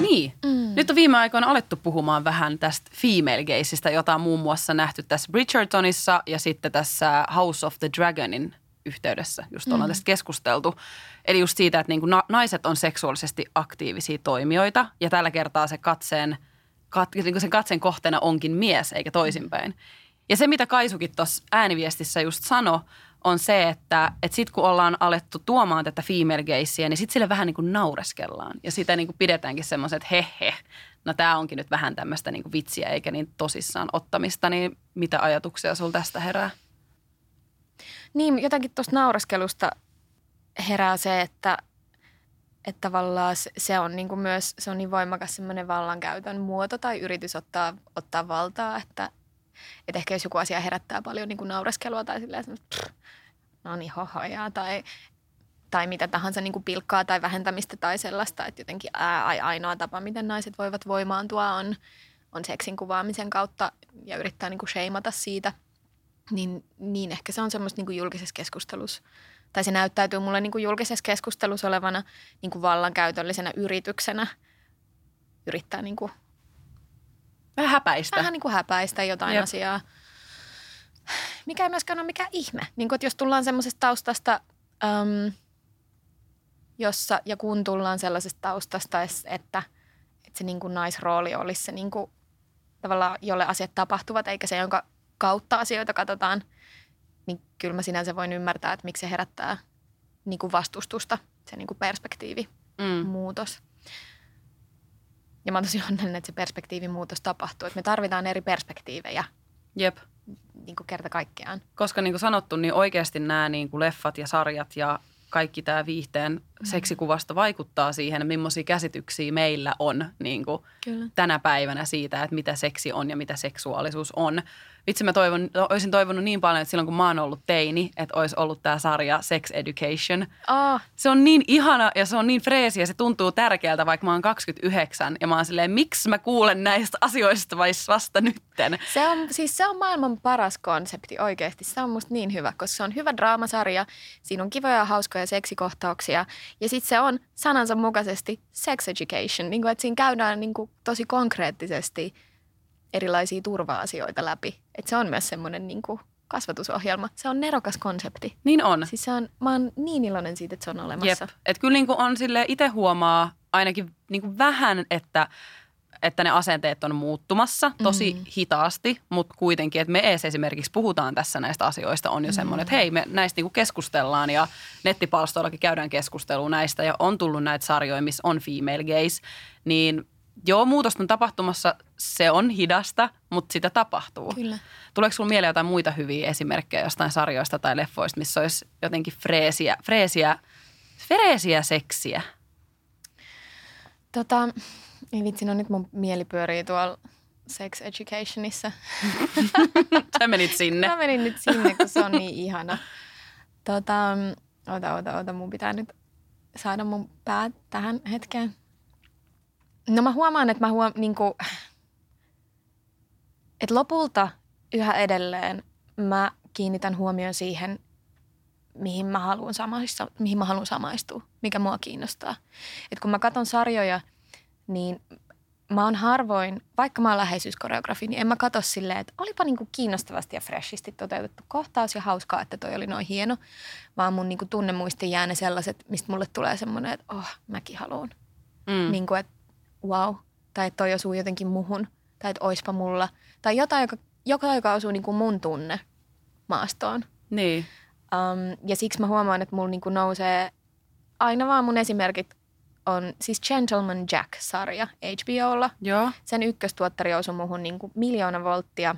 Niin. Mm. Nyt on viime aikoina alettu puhumaan vähän tästä female gazeista, jota on muun muassa nähty tässä Bridgertonissa ja sitten tässä House of the Dragonin yhteydessä. Just ollaan mm. tästä keskusteltu. Eli just siitä, että niin kuin naiset on seksuaalisesti aktiivisia toimijoita ja tällä kertaa se katseen, kat, niin kuin sen katseen kohteena onkin mies eikä toisinpäin. Ja se, mitä Kaisukin tuossa ääniviestissä just sano, on se, että, että sitten kun ollaan alettu tuomaan tätä female gazea, niin sitten sille vähän niin kuin naureskellaan. Ja sitä niin kuin pidetäänkin semmoiset, että he he, no tämä onkin nyt vähän tämmöistä niin kuin vitsiä eikä niin tosissaan ottamista. Niin mitä ajatuksia sul tästä herää? Niin, jotenkin tuosta naureskelusta herää se, että, että tavallaan se on niin kuin myös se on niin voimakas semmoinen vallankäytön muoto tai yritys ottaa, ottaa valtaa, että, että ehkä jos joku asia herättää paljon niin kuin naureskelua tai silleen, että no niin hohoja tai, tai mitä tahansa niin kuin pilkkaa tai vähentämistä tai sellaista, että jotenkin ää, ainoa tapa, miten naiset voivat voimaantua on, on seksin kuvaamisen kautta ja yrittää niin kuin sheimata siitä, niin, niin ehkä se on semmoista niin kuin julkisessa keskustelussa tai se näyttäytyy mulle niin kuin julkisessa keskustelussa olevana niin kuin vallankäytöllisenä yrityksenä yrittää niin kuin Vähän häpäistä. Vähän niin kuin häpäistä jotain Jep. asiaa. Mikä ei myöskään ole mikään ihme. Niin kuin, että jos tullaan semmoisesta taustasta, äm, jossa ja kun tullaan sellaisesta taustasta, että, että se niin kuin naisrooli olisi se niin kuin, tavallaan, jolle asiat tapahtuvat, eikä se, jonka kautta asioita katsotaan, niin kyllä mä sinänsä voin ymmärtää, että miksi se herättää niin kuin vastustusta, se niin kuin perspektiivi Mm. muutos. Ja mä oon tosi onnellinen, että se perspektiivin muutos tapahtuu. Että me tarvitaan eri perspektiivejä Jep. niin kuin kerta kaikkiaan. Koska niin kuin sanottu, niin oikeasti nämä niin kuin leffat ja sarjat ja kaikki tämä viihteen seksikuvasta vaikuttaa siihen, millaisia käsityksiä meillä on niin kuin Kyllä. tänä päivänä siitä, että mitä seksi on ja mitä seksuaalisuus on. Vitsi mä toivon, olisin toivonut niin paljon, että silloin kun mä oon ollut teini, että olisi ollut tämä sarja Sex Education. Oh, Se on niin ihana ja se on niin freesi ja se tuntuu tärkeältä, vaikka mä oon 29 ja mä oon silleen, miksi mä kuulen näistä asioista vai vasta nytten. se on, siis se on maailman paras konsepti oikeasti. Se on musta niin hyvä, koska se on hyvä draamasarja. Siinä on kivoja ja hauskoja seksikohtauksia. Ja sitten se on sanansa mukaisesti sex education. Niin kuin, että siinä käydään niin kuin, tosi konkreettisesti erilaisia turva-asioita läpi. Että se on myös semmoinen niin kuin, kasvatusohjelma. Se on nerokas konsepti. Niin on. Siis se on, mä oon niin iloinen siitä, että se on olemassa. Jep. Et kyllä niin kuin on sille itse huomaa ainakin niin kuin vähän, että, että ne asenteet on muuttumassa tosi mm. hitaasti, mutta kuitenkin, että me ees esimerkiksi puhutaan tässä näistä asioista, on jo semmoinen, että hei, me näistä niin kuin keskustellaan ja nettipalstoillakin käydään keskustelua näistä ja on tullut näitä sarjoja, missä on female gaze, niin joo, muutosta on tapahtumassa, se on hidasta, mutta sitä tapahtuu. Kyllä. Tuleeko sinulla mieleen jotain muita hyviä esimerkkejä jostain sarjoista tai leffoista, missä olisi jotenkin freesiä, freesiä, freesiä seksiä? Tota, ei vitsi, no nyt mun mieli pyörii tuolla sex educationissa. Sä menit sinne. Mä menin nyt sinne, kun se on niin ihana. Tota, ota, ota, ota, mun pitää nyt saada mun päät tähän hetkeen. No mä huomaan, että mä huom, niin kuin, että lopulta yhä edelleen mä kiinnitän huomioon siihen, mihin mä haluan samaistua, mihin mä haluan samaistua, mikä mua kiinnostaa. Et kun mä katson sarjoja, niin mä oon harvoin, vaikka mä oon läheisyyskoreografi, niin en mä katso silleen, että olipa niinku kiinnostavasti ja freshisti toteutettu kohtaus ja hauskaa, että toi oli noin hieno, vaan mun niinku tunnemuistiin jää ne sellaiset, mistä mulle tulee semmoinen, että oh, mäkin haluan. Mm. Niin kuin, että wow, tai että toi osuu jotenkin muhun, tai että oispa mulla. Tai jotain, joka, joka, joka osuu niin kuin mun tunne maastoon. Niin. Um, ja siksi mä huomaan, että mulla niin kuin nousee aina vaan mun esimerkit on siis Gentleman Jack-sarja HBOlla. Joo. Sen ykköstuottari osui muhun niin kuin miljoona volttia,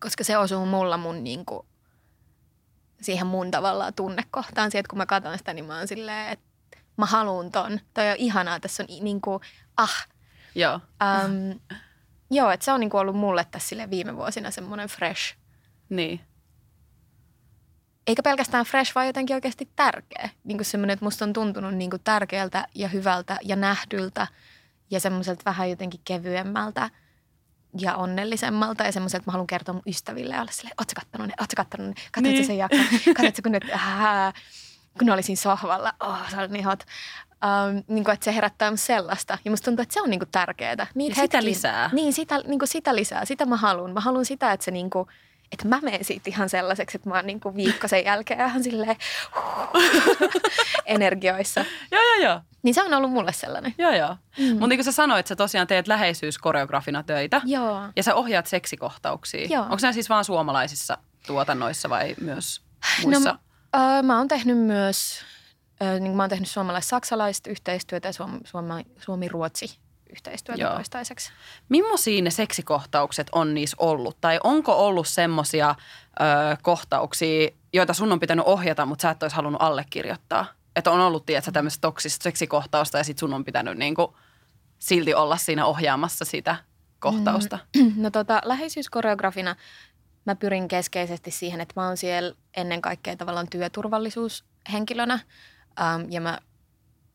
koska se osuu mulla mun niin kuin, siihen mun tavallaan tunnekohtaan. Sieltä kun mä katson sitä, niin mä oon silleen, että mä haluun ton. Toi on ihanaa, tässä on niin kuin, ah. Joo. Um, joo, että se on niin kuin ollut mulle tässä sille viime vuosina semmoinen fresh. Niin. Eikä pelkästään fresh, vaan jotenkin oikeasti tärkeä. Niin kuin semmoinen, että musta on tuntunut niin kuin tärkeältä ja hyvältä ja nähdyltä ja semmoiselta vähän jotenkin kevyemmältä ja onnellisemmalta ja semmoiselta, että mä haluan kertoa mun ystäville ja olla silleen, ootko kattonut ne, ootko kattonut ne, katsotko Niin. niin. sen jakson, katsotko kun ne, äh, kun ne oli siinä sohvalla, oh, se oli niin hot. Um, niin kuin, että se herättää myös sellaista. Ja musta tuntuu, että se on niin kuin tärkeää. Niitä Ja sitä lisää. Niin, sitä, niin kuin sitä lisää. Sitä mä haluan. Mä haluan sitä, että se niin kuin, että mä menen siitä ihan sellaiseksi, että mä oon niin kuin viikko sen jälkeen ihan silleen energioissa. Joo, joo, joo. Niin se on ollut mulle sellainen. Joo, joo. Mm. Mutta niin kuin sä sanoit, sä tosiaan teet läheisyyskoreografina töitä. Joo. Ja sä ohjaat seksikohtauksia. Joo. Onko nämä siis vaan suomalaisissa tuotannoissa vai myös muissa? No, öö, mä oon tehnyt myös, niin mä oon tehnyt suomalais-saksalaista yhteistyötä ja suom- suoma- suomi-ruotsi yhteistyötä Joo. toistaiseksi. Millaisia ne seksikohtaukset on niissä ollut? Tai onko ollut semmoisia kohtauksia, joita sun on pitänyt ohjata, mutta sä et olisi halunnut allekirjoittaa? Että on ollut, tiedätkö, tämmöistä toksista seksikohtausta ja sit sun on pitänyt niinku silti olla siinä ohjaamassa sitä kohtausta. No tota, läheisyyskoreografina mä pyrin keskeisesti siihen, että mä oon siellä ennen kaikkea tavallaan työturvallisuushenkilönä ähm, ja mä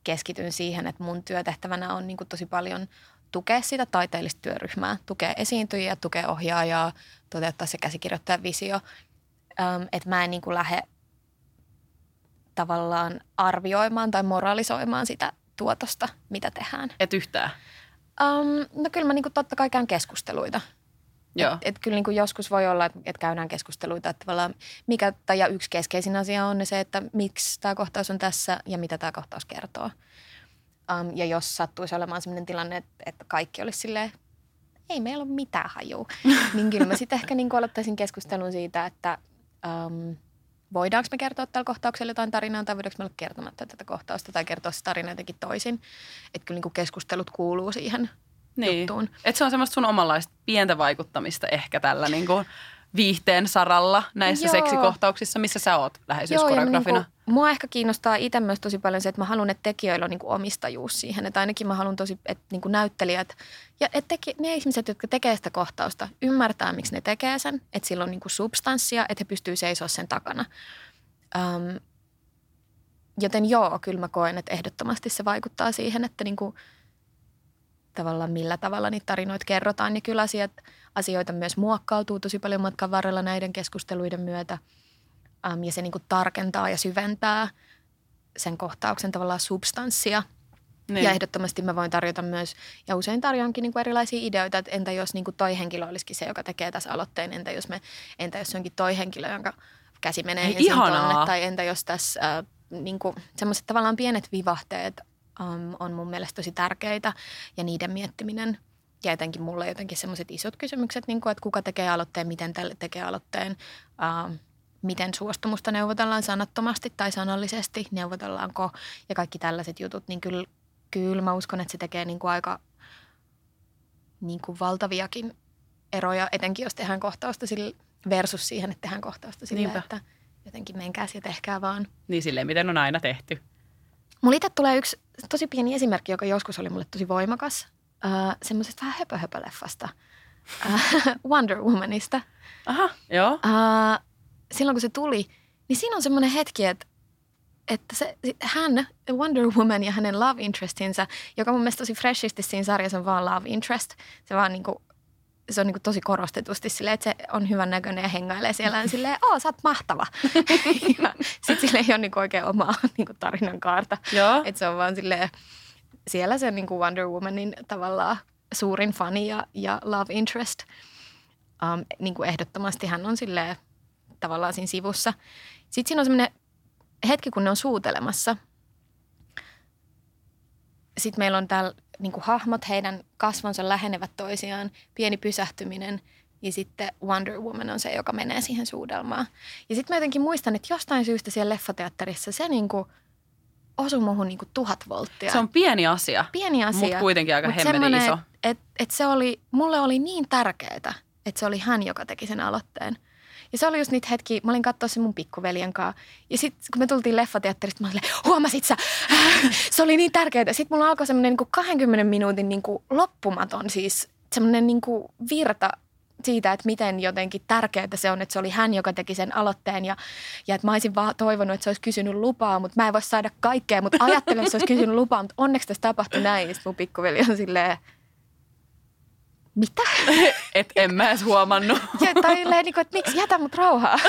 keskityn siihen, että mun työtehtävänä on niin kuin tosi paljon tukea sitä taiteellista työryhmää, tukea esiintyjiä, tukea ohjaajaa, toteuttaa se käsikirjoittajan visio. Ähm, että mä en niin kuin lähde tavallaan arvioimaan tai moralisoimaan sitä tuotosta, mitä tehdään. Et yhtään. Um, no kyllä mä niinku totta kai käyn keskusteluita. Joo. Et, et kyllä niinku joskus voi olla, että et käydään keskusteluita, että tavallaan mikä, tai ja yksi keskeisin asia on se, että miksi tämä kohtaus on tässä ja mitä tämä kohtaus kertoo. Um, ja jos sattuisi olemaan sellainen tilanne, että, että kaikki olisi silleen, ei meillä ole mitään hajua, niin kyllä mä sitten ehkä niinku aloittaisin keskustelun siitä, että um, voidaanko me kertoa tällä kohtauksella jotain tarinaa tai voidaanko me olla kertomatta tätä kohtausta tai kertoa se tarina jotenkin toisin. Että kyllä niin kuin keskustelut kuuluu siihen niin. juttuun. Että se on semmoista sun omanlaista pientä vaikuttamista ehkä tällä niin kuin viihteen saralla näissä Joo. seksikohtauksissa, missä sä oot läheisyyskoreografina? Joo, niin mua ehkä kiinnostaa itse myös tosi paljon se, että mä haluan, että tekijöillä on niin omistajuus siihen. Että ainakin mä haluan tosi, että niin näyttelijät ja että teki, ne ihmiset, jotka tekee sitä kohtausta, ymmärtää, miksi ne tekee sen. Että sillä on niin substanssia, että he pystyy seisoa sen takana. Um, joten joo, kyllä mä koen, että ehdottomasti se vaikuttaa siihen, että niin kuin – tavallaan millä tavalla niitä tarinoita kerrotaan. Ja kyllä asiat, asioita myös muokkautuu tosi paljon matkan varrella näiden keskusteluiden myötä. Um, ja se niin kuin tarkentaa ja syventää sen kohtauksen tavallaan substanssia. Niin. Ja ehdottomasti mä voin tarjota myös, ja usein tarjoankin niin kuin erilaisia ideoita, että entä jos niin kuin toi henkilö olisikin se, joka tekee tässä aloitteen, entä jos, me, entä jos se onkin toi henkilö, jonka käsi menee Ei, ensin tonne, tai entä jos tässä äh, niin kuin, semmoiset tavallaan pienet vivahteet um, on mun mielestä tosi tärkeitä ja niiden miettiminen. Ja etenkin mulle jotenkin semmoiset isot kysymykset, niin kuin, että kuka tekee aloitteen, miten tälle tekee aloitteen, uh, miten suostumusta neuvotellaan sanattomasti tai sanallisesti, neuvotellaanko ja kaikki tällaiset jutut, niin kyllä, kyllä mä uskon, että se tekee niin kuin aika niin kuin valtaviakin eroja, etenkin jos tehdään kohtausta sille, versus siihen, että tehdään kohtausta sillä, että jotenkin menkää ja tehkää vaan. Niin silleen, miten on aina tehty. Mulla itse tulee yksi tosi pieni esimerkki, joka joskus oli mulle tosi voimakas. Uh, semmoisesta vähän höpö-höpö-leffasta. Uh, Wonder Womanista. Aha, joo. Uh, silloin kun se tuli, niin siinä on semmoinen hetki, että että se, hän, Wonder Woman ja hänen love interestinsa, joka mun mielestä tosi freshisti siinä sarjassa on vaan love interest. Se vaan niinku se on niin tosi korostetusti silleen, että se on hyvän näköinen ja hengailee siellä ja silleen, oo, sä oot mahtava. Sitten sille ei ole niin oikein omaa niin tarinan kaarta. Että se on vaan silleen, siellä se niin Wonder Womanin tavallaan suurin fani ja, ja love interest. Um, niin kuin ehdottomasti hän on silleen tavallaan siinä sivussa. Sitten siinä on semmoinen hetki, kun ne on suutelemassa. Sitten meillä on täällä niin kuin hahmot, heidän kasvonsa lähenevät toisiaan, pieni pysähtyminen ja sitten Wonder Woman on se, joka menee siihen suudelmaan. Ja sitten mä jotenkin muistan, että jostain syystä siellä leffateatterissa se niin kuin osui muuhun niin kuin tuhat volttia. Se on pieni asia, pieni asia mutta kuitenkin aika hemmetin iso. Että et, et se oli, mulle oli niin tärkeää, että se oli hän, joka teki sen aloitteen – ja se oli just niitä hetki, mä olin katsoa se mun pikkuveljen kanssa. Ja sitten kun me tultiin leffateatterista, mä olin, huomasit sä, se oli niin tärkeää. Sitten mulla alkoi semmoinen niin 20 minuutin niin kuin loppumaton siis semmoinen niin kuin virta siitä, että miten jotenkin tärkeää se on, että se oli hän, joka teki sen aloitteen ja, ja että mä olisin vaan toivonut, että se olisi kysynyt lupaa, mutta mä en voi saada kaikkea, mutta ajattelen, että se olisi kysynyt lupaa, mutta onneksi tässä tapahtui näin. Ja mun pikkuveli on silleen, mitä? Et en mä edes huomannut. Ja, tai niin kuin, että miksi jätä mut rauhaa.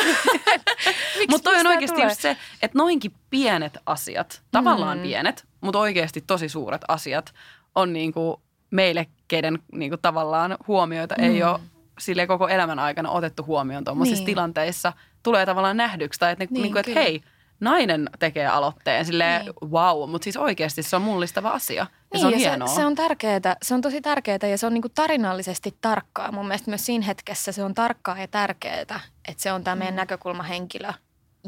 mutta toi on oikeasti just se, että noinkin pienet asiat, tavallaan mm. pienet, mutta oikeasti tosi suuret asiat on niin kuin meille, keiden niin kuin tavallaan huomioita mm. ei ole sille koko elämän aikana otettu huomioon tuommoisissa niin. tilanteissa, tulee tavallaan nähdyksi. Tai että, niin, niin kuin, että hei, nainen tekee aloitteen, sille niin. wow, mutta siis oikeasti se on mullistava asia. Ja niin, se on ja hienoa. Se, se on tärkeää, se on tosi tärkeää ja se on niinku tarinallisesti tarkkaa. Mun mielestä myös siinä hetkessä se on tarkkaa ja tärkeää, että se on tämä meidän mm. näkökulmahenkilö,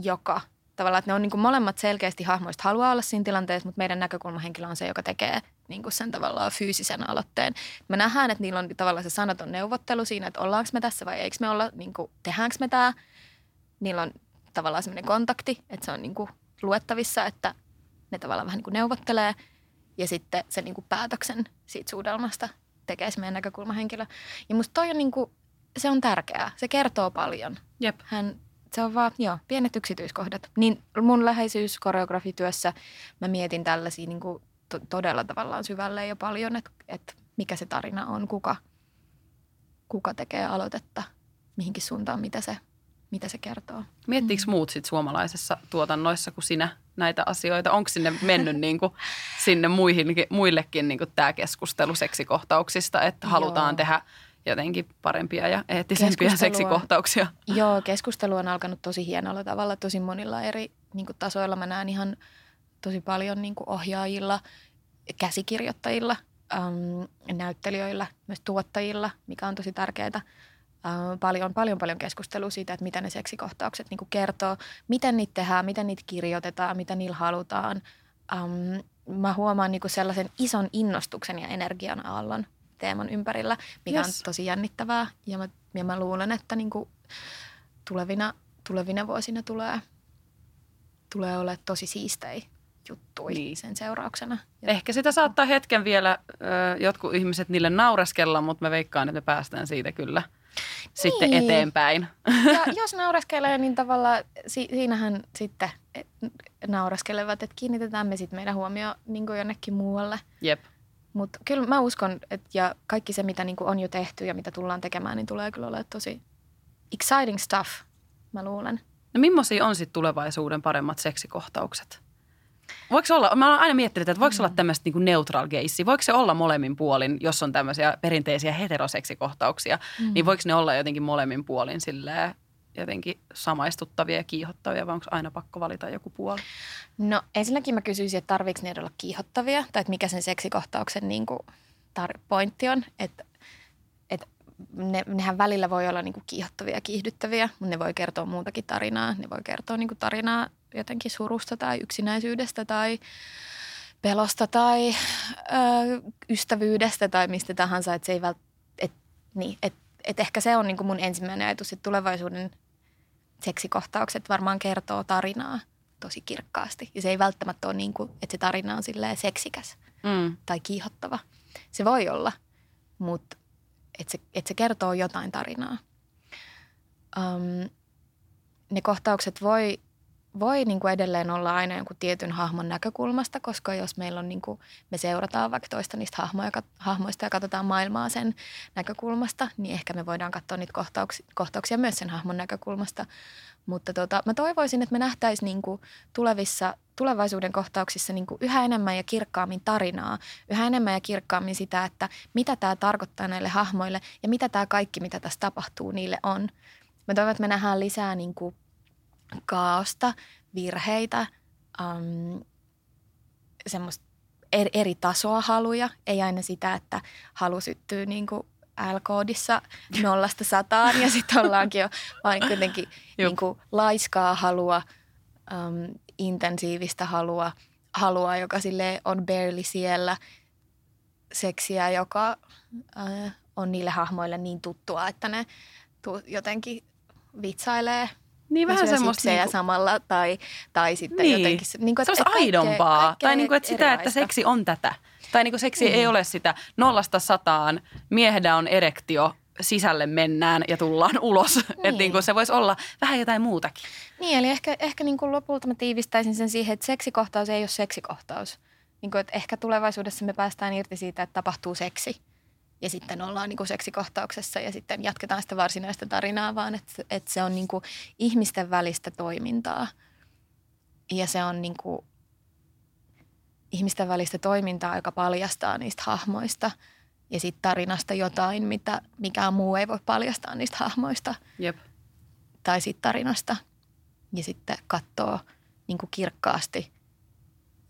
joka tavallaan, että ne on niinku molemmat selkeästi hahmoista haluaa olla siinä tilanteessa, mutta meidän näkökulmahenkilö on se, joka tekee niinku sen tavallaan fyysisen aloitteen. Me nähdään, että niillä on tavallaan se sanaton neuvottelu siinä, että ollaanko me tässä vai eikö me olla, niinku, tehdäänkö me tämä. Niillä on tavallaan semmoinen kontakti, että se on niinku luettavissa, että ne tavallaan vähän niinku neuvottelee – ja sitten se niin kuin päätöksen siitä suudelmasta tekee se meidän näkökulmahenkilö. Ja musta toi on niin kuin, se on tärkeää. Se kertoo paljon. Jep. Hän, se on vaan, joo, pienet yksityiskohdat. Niin mun läheisyys koreografityössä mä mietin tällaisia niin kuin to- todella tavallaan syvälle ja paljon, että, että mikä se tarina on, kuka, kuka tekee aloitetta, mihinkin suuntaan, mitä se, mitä se kertoo. Miettiikö mm. muut sit suomalaisessa tuotannoissa kuin sinä näitä asioita? Onko sinne mennyt niin kuin, sinne muihin, muillekin niin kuin tämä keskustelu seksikohtauksista, että halutaan Joo. tehdä jotenkin parempia ja eettisempiä seksikohtauksia? Joo, keskustelu on alkanut tosi hienolla tavalla, tosi monilla eri niin kuin tasoilla. Mä näen ihan tosi paljon niin kuin ohjaajilla, käsikirjoittajilla, äm, näyttelijöillä, myös tuottajilla, mikä on tosi tärkeää. Uh, paljon, paljon, paljon keskustelua siitä, että mitä ne seksikohtaukset niin kertoo, miten niitä tehdään, miten niitä kirjoitetaan, mitä niillä halutaan. Um, mä huomaan niin sellaisen ison innostuksen ja energian aallon teeman ympärillä, mikä yes. on tosi jännittävää. Ja mä, ja mä luulen, että niin tulevina, tulevina vuosina tulee, tulee olemaan tosi siistejä juttui niin. sen seurauksena. Ehkä sitä saattaa hetken vielä ö, jotkut ihmiset niille naureskella, mutta me veikkaan, että me päästään siitä kyllä niin. sitten eteenpäin. Ja jos naureskelee, niin tavallaan si- siinähän sitten naureskelevat, että kiinnitetään me sitten meidän huomio niin jonnekin muualle. Jep. Mutta kyllä mä uskon, että ja kaikki se, mitä niin on jo tehty ja mitä tullaan tekemään, niin tulee kyllä olemaan tosi exciting stuff, mä luulen. No millaisia on sitten tulevaisuuden paremmat seksikohtaukset? Voiko olla, mä oon aina miettinyt, että voiko mm. olla tämmöistä niin neutral geissi? Voiko se olla molemmin puolin, jos on tämmöisiä perinteisiä heteroseksikohtauksia, mm. niin voiko ne olla jotenkin molemmin puolin silleen jotenkin samaistuttavia ja kiihottavia vai onko aina pakko valita joku puoli? No ensinnäkin mä kysyisin, että tarviiko ne olla kiihottavia tai että mikä sen seksikohtauksen niin kuin tar- pointti on. Että, että ne, nehän välillä voi olla niin kuin kiihottavia ja kiihdyttäviä, mutta ne voi kertoa muutakin tarinaa. Ne voi kertoa niin kuin tarinaa jotenkin surusta tai yksinäisyydestä tai pelosta tai ö, ystävyydestä tai mistä tahansa. Että se ei vält, et, niin, et, et ehkä se on niin kuin mun ensimmäinen ajatus, että tulevaisuuden seksikohtaukset varmaan kertoo tarinaa tosi kirkkaasti. Ja se ei välttämättä ole niin kuin, että se tarina on silleen seksikäs mm. tai kiihottava. Se voi olla, mutta että se, että se kertoo jotain tarinaa. Um, ne kohtaukset voi voi niin kuin edelleen olla aina jonkun tietyn hahmon näkökulmasta, koska jos meillä on, niin kuin, me seurataan vaikka toista niistä hahmoja, hahmoista ja katsotaan maailmaa sen näkökulmasta, niin ehkä me voidaan katsoa niitä kohtauksia, kohtauksia myös sen hahmon näkökulmasta. Mutta tota, mä toivoisin, että me nähtäisiin niin kuin tulevissa, tulevaisuuden kohtauksissa niin kuin yhä enemmän ja kirkkaammin tarinaa, yhä enemmän ja kirkkaammin sitä, että mitä tämä tarkoittaa näille hahmoille ja mitä tämä kaikki, mitä tässä tapahtuu, niille on. Mä toivon, että me nähdään lisää niin kuin kaaosta, virheitä, um, semmoista eri, eri tasoa haluja. Ei aina sitä, että halu syttyy niin kuin L-koodissa nollasta sataan ja sitten ollaankin jo vain kuitenkin niin kuin laiskaa halua, um, intensiivistä halua, halua, joka sille on barely siellä, seksiä, joka uh, on niille hahmoille niin tuttua, että ne tu- jotenkin vitsailee – niin vähän semmoista niinku... samalla tai, tai sitten niin. jotenkin... Niin kuin, että, että aidompaa. Kaikkea, tai niin kuin, että sitä, että seksi on tätä. Tai niin kuin seksi niin. ei ole sitä nollasta sataan, miehdä on erektio, sisälle mennään ja tullaan ulos. Niin. Että niin kuin se voisi olla vähän jotain muutakin. Niin, eli ehkä, ehkä niin kuin lopulta mä tiivistäisin sen siihen, että seksikohtaus ei ole seksikohtaus. Niin kuin, että ehkä tulevaisuudessa me päästään irti siitä, että tapahtuu seksi ja sitten ollaan niin kuin seksikohtauksessa ja sitten jatketaan sitä varsinaista tarinaa, vaan että, että se on niin kuin ihmisten välistä toimintaa. Ja se on niin kuin ihmisten välistä toimintaa, joka paljastaa niistä hahmoista ja sitten tarinasta jotain, mitä mikään muu ei voi paljastaa niistä hahmoista. Jep. Tai sitten tarinasta. Ja sitten katsoo niin kuin kirkkaasti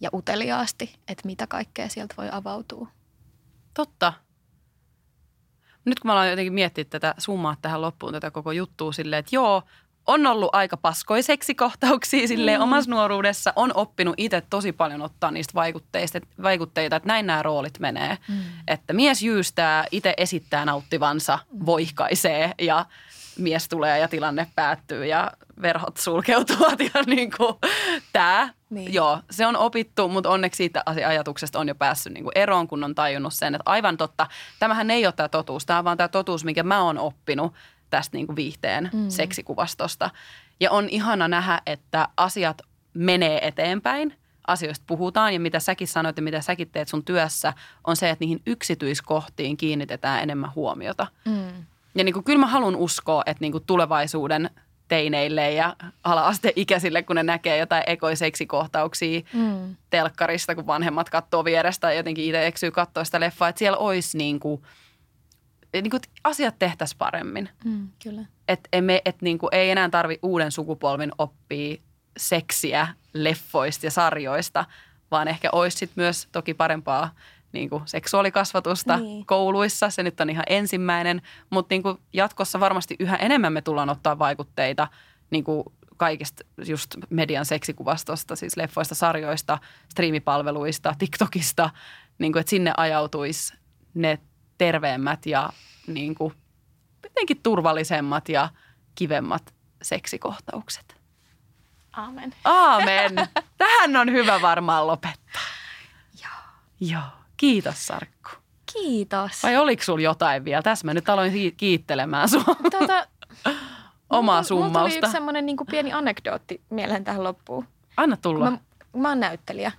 ja uteliaasti, että mitä kaikkea sieltä voi avautua. Totta nyt kun mä aloin jotenkin miettiä tätä summaa tähän loppuun tätä koko juttua silleen, että joo, on ollut aika paskoiseksi kohtauksia silleen mm. omassa nuoruudessa. On oppinut itse tosi paljon ottaa niistä vaikutteista, vaikutteita, että näin nämä roolit menee. Mm. Että mies jyystää, itse esittää nauttivansa, mm. voihkaisee ja mies tulee ja tilanne päättyy ja verhot sulkeutuvat ja niin kuin tämä. Niin. Joo, se on opittu, mutta onneksi siitä ajatuksesta on jo päässyt niin kuin eroon, kun on tajunnut sen, että aivan totta, tämähän ei ole tämä totuus, tämä on vaan tämä totuus, mikä mä oon oppinut tästä niin kuin viihteen mm. seksikuvastosta. Ja on ihana nähdä, että asiat menee eteenpäin, asioista puhutaan ja mitä säkin sanoit ja mitä säkin teet sun työssä, on se, että niihin yksityiskohtiin kiinnitetään enemmän huomiota. Mm. Ja niin kuin, kyllä mä haluan uskoa, että niin kuin tulevaisuuden teineille ja ala-asteikäisille, kun ne näkee jotain ekoiseksikohtauksia mm. telkkarista, kun vanhemmat katsoo vierestä ja jotenkin itse eksyy katsoa sitä leffaa, että siellä olisi niin kuin, niin kuin asiat tehtäisiin paremmin. Mm, kyllä. Että et niin kuin, ei enää tarvi uuden sukupolvin oppia seksiä leffoista ja sarjoista, vaan ehkä olisi sit myös toki parempaa niin kuin seksuaalikasvatusta Niin. kouluissa. Se nyt on ihan ensimmäinen, mutta niin kuin jatkossa varmasti yhä enemmän me tullaan ottaa vaikutteita niin kuin kaikista just median seksikuvastosta, siis leffoista, sarjoista, striimipalveluista, TikTokista, niin kuin, että sinne ajautuisi ne terveemmät ja niin kuin, jotenkin turvallisemmat ja kivemmat seksikohtaukset. Aamen. Aamen. Tähän on hyvä varmaan lopettaa. Joo. Joo. Kiitos Sarkku. Kiitos. Vai oliko sulla jotain vielä? Tässä mä nyt aloin ki- kiittelemään sua Tuota, omaa Mulla tuli summausta. yksi semmoinen niin pieni anekdootti mieleen tähän loppuun. Anna tulla. Mä, mä oon näyttelijä.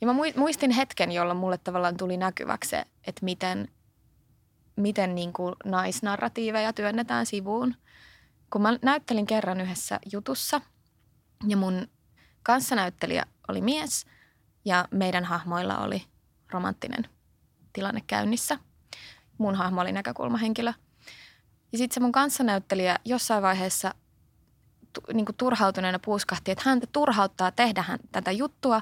Ja mä mui- muistin hetken, jolloin mulle tavallaan tuli näkyväksi se, että miten, miten niin kuin naisnarratiiveja työnnetään sivuun. Kun mä näyttelin kerran yhdessä jutussa ja mun kanssanäyttelijä oli mies ja meidän hahmoilla oli romanttinen tilanne käynnissä. Mun hahmo oli näkökulmahenkilö. Ja sitten se mun kanssanäyttelijä jossain vaiheessa niin kuin turhautuneena puuskahti, että häntä turhauttaa tehdä hän, tätä juttua,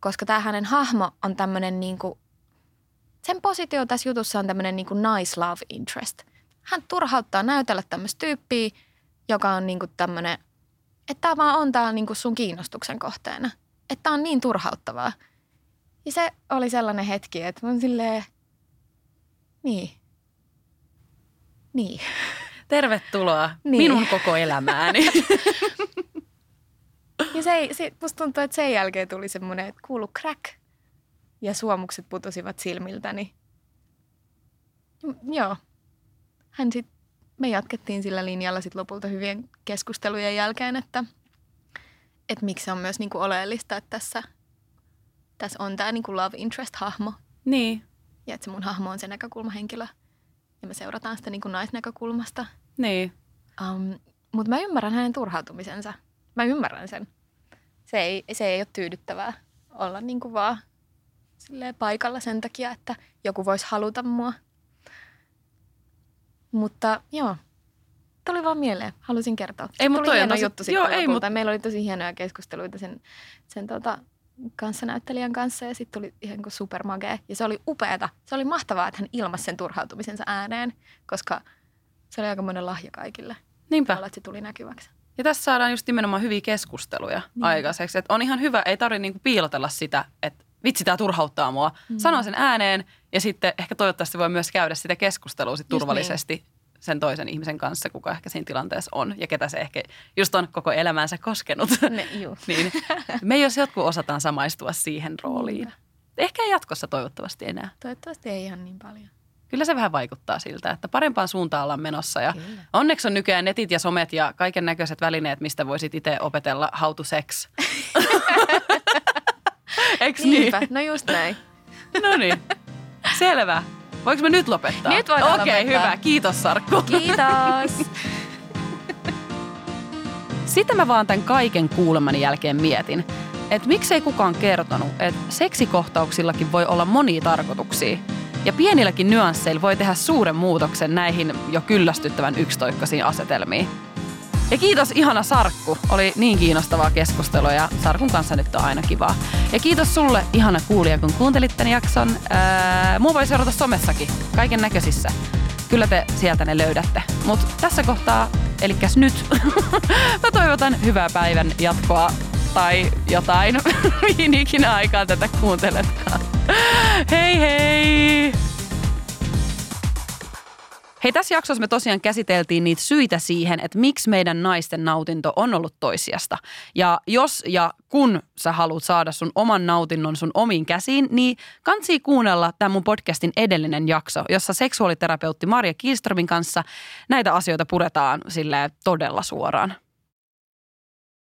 koska tämä hänen hahmo on tämmöinen niin kuin, sen positio tässä jutussa on tämmöinen niin nice love interest. Hän turhauttaa näytellä tämmöistä tyyppiä, joka on niin kuin tämmöinen, että tämä vaan on täällä niin kuin sun kiinnostuksen kohteena. Että tämä on niin turhauttavaa. Ja se oli sellainen hetki, että mä oon silleen, niin, niin. Tervetuloa Niin. minun koko elämääni. Ja se, ei- se, musta tuntuu, että sen jälkeen tuli semmoinen, että kuulu crack. Ja suomukset putosivat silmiltäni. Joo. Hän sit, me jatkettiin sillä linjalla sit lopulta hyvien keskustelujen jälkeen, että, että miksi on myös niinku oleellista, että tässä, tässä on tämä niinku love interest-hahmo. niin, Ja että se mun hahmo on se näkökulmahenkilö. Ja me seurataan sitä niinku naisnäkökulmasta. niin. Um, Mutta mä ymmärrän hänen turhautumisensa. Mä ymmärrän sen. Se ei, se ei ole tyydyttävää olla niin kuin vaan silleen paikalla sen takia, että joku voisi haluta mua. Mutta joo, tuli vaan mieleen. Halusin kertoa. Ei, mut tuli toi on hieno tosi- juttu sitten joo, ei, mut- Meillä oli tosi hienoja keskusteluita sen, sen tota, kanssanäyttelijän kanssa ja sitten tuli ihan kuin supermagee. Ja se oli upeata. Se oli mahtavaa, että hän ilmaisi sen turhautumisensa ääneen, koska se oli aika monen lahja kaikille. Niinpä. Tavallaan, että se tuli näkyväksi. Ja tässä saadaan just nimenomaan hyviä keskusteluja Niin. aikaiseksi. Että on ihan hyvä, ei tarvitse niinku piilotella sitä, että vitsi tämä turhauttaa mua. Mm. Sano sen ääneen ja sitten ehkä toivottavasti voi myös käydä sitä keskustelua sit niin. turvallisesti sen toisen ihmisen kanssa, kuka ehkä siinä tilanteessa on ja ketä se ehkä just on koko elämänsä koskenut. Ne, niin me jos jotkut osataan samaistua siihen rooliin. Niinpä. Ehkä ei jatkossa toivottavasti enää. Toivottavasti ei ihan niin paljon. Kyllä se vähän vaikuttaa siltä, että parempaan suuntaan ollaan menossa. Ja Kyllä. onneksi on nykyään netit ja somet ja kaiken näköiset välineet, mistä voisit itse opetella how to sex. Niin? Niinpä, no just näin. No niin, selvä. Voinko me nyt lopettaa? Nyt voidaan Okei, lopettaa. hyvä. Kiitos Sarkku. Kiitos. Sitten mä vaan tämän kaiken kuulemani jälkeen mietin, että miksei kukaan kertonut, että seksikohtauksillakin voi olla monia tarkoituksia. Ja pienilläkin nyansseilla voi tehdä suuren muutoksen näihin jo kyllästyttävän yksitoikkoisiin asetelmiin. Ja kiitos ihana Sarkku. Oli niin kiinnostavaa keskustelua ja Sarkun kanssa nyt on aina kivaa. Ja kiitos sulle ihana kuulija, kun kuuntelit tämän jakson. Ää, mua voi seurata somessakin, kaiken näköisissä. Kyllä te sieltä ne löydätte. Mutta tässä kohtaa, eli nyt, mä toivotan hyvää päivän jatkoa tai jotain, mihin ikinä aikaan tätä kuunteletkaan. Hei hei! Hei, tässä jaksossa me tosiaan käsiteltiin niitä syitä siihen, että miksi meidän naisten nautinto on ollut toisiasta. Ja jos ja kun sä haluat saada sun oman nautinnon sun omiin käsiin, niin kansi kuunnella tämän mun podcastin edellinen jakso, jossa seksuaaliterapeutti Maria Kielströmin kanssa näitä asioita puretaan sille todella suoraan.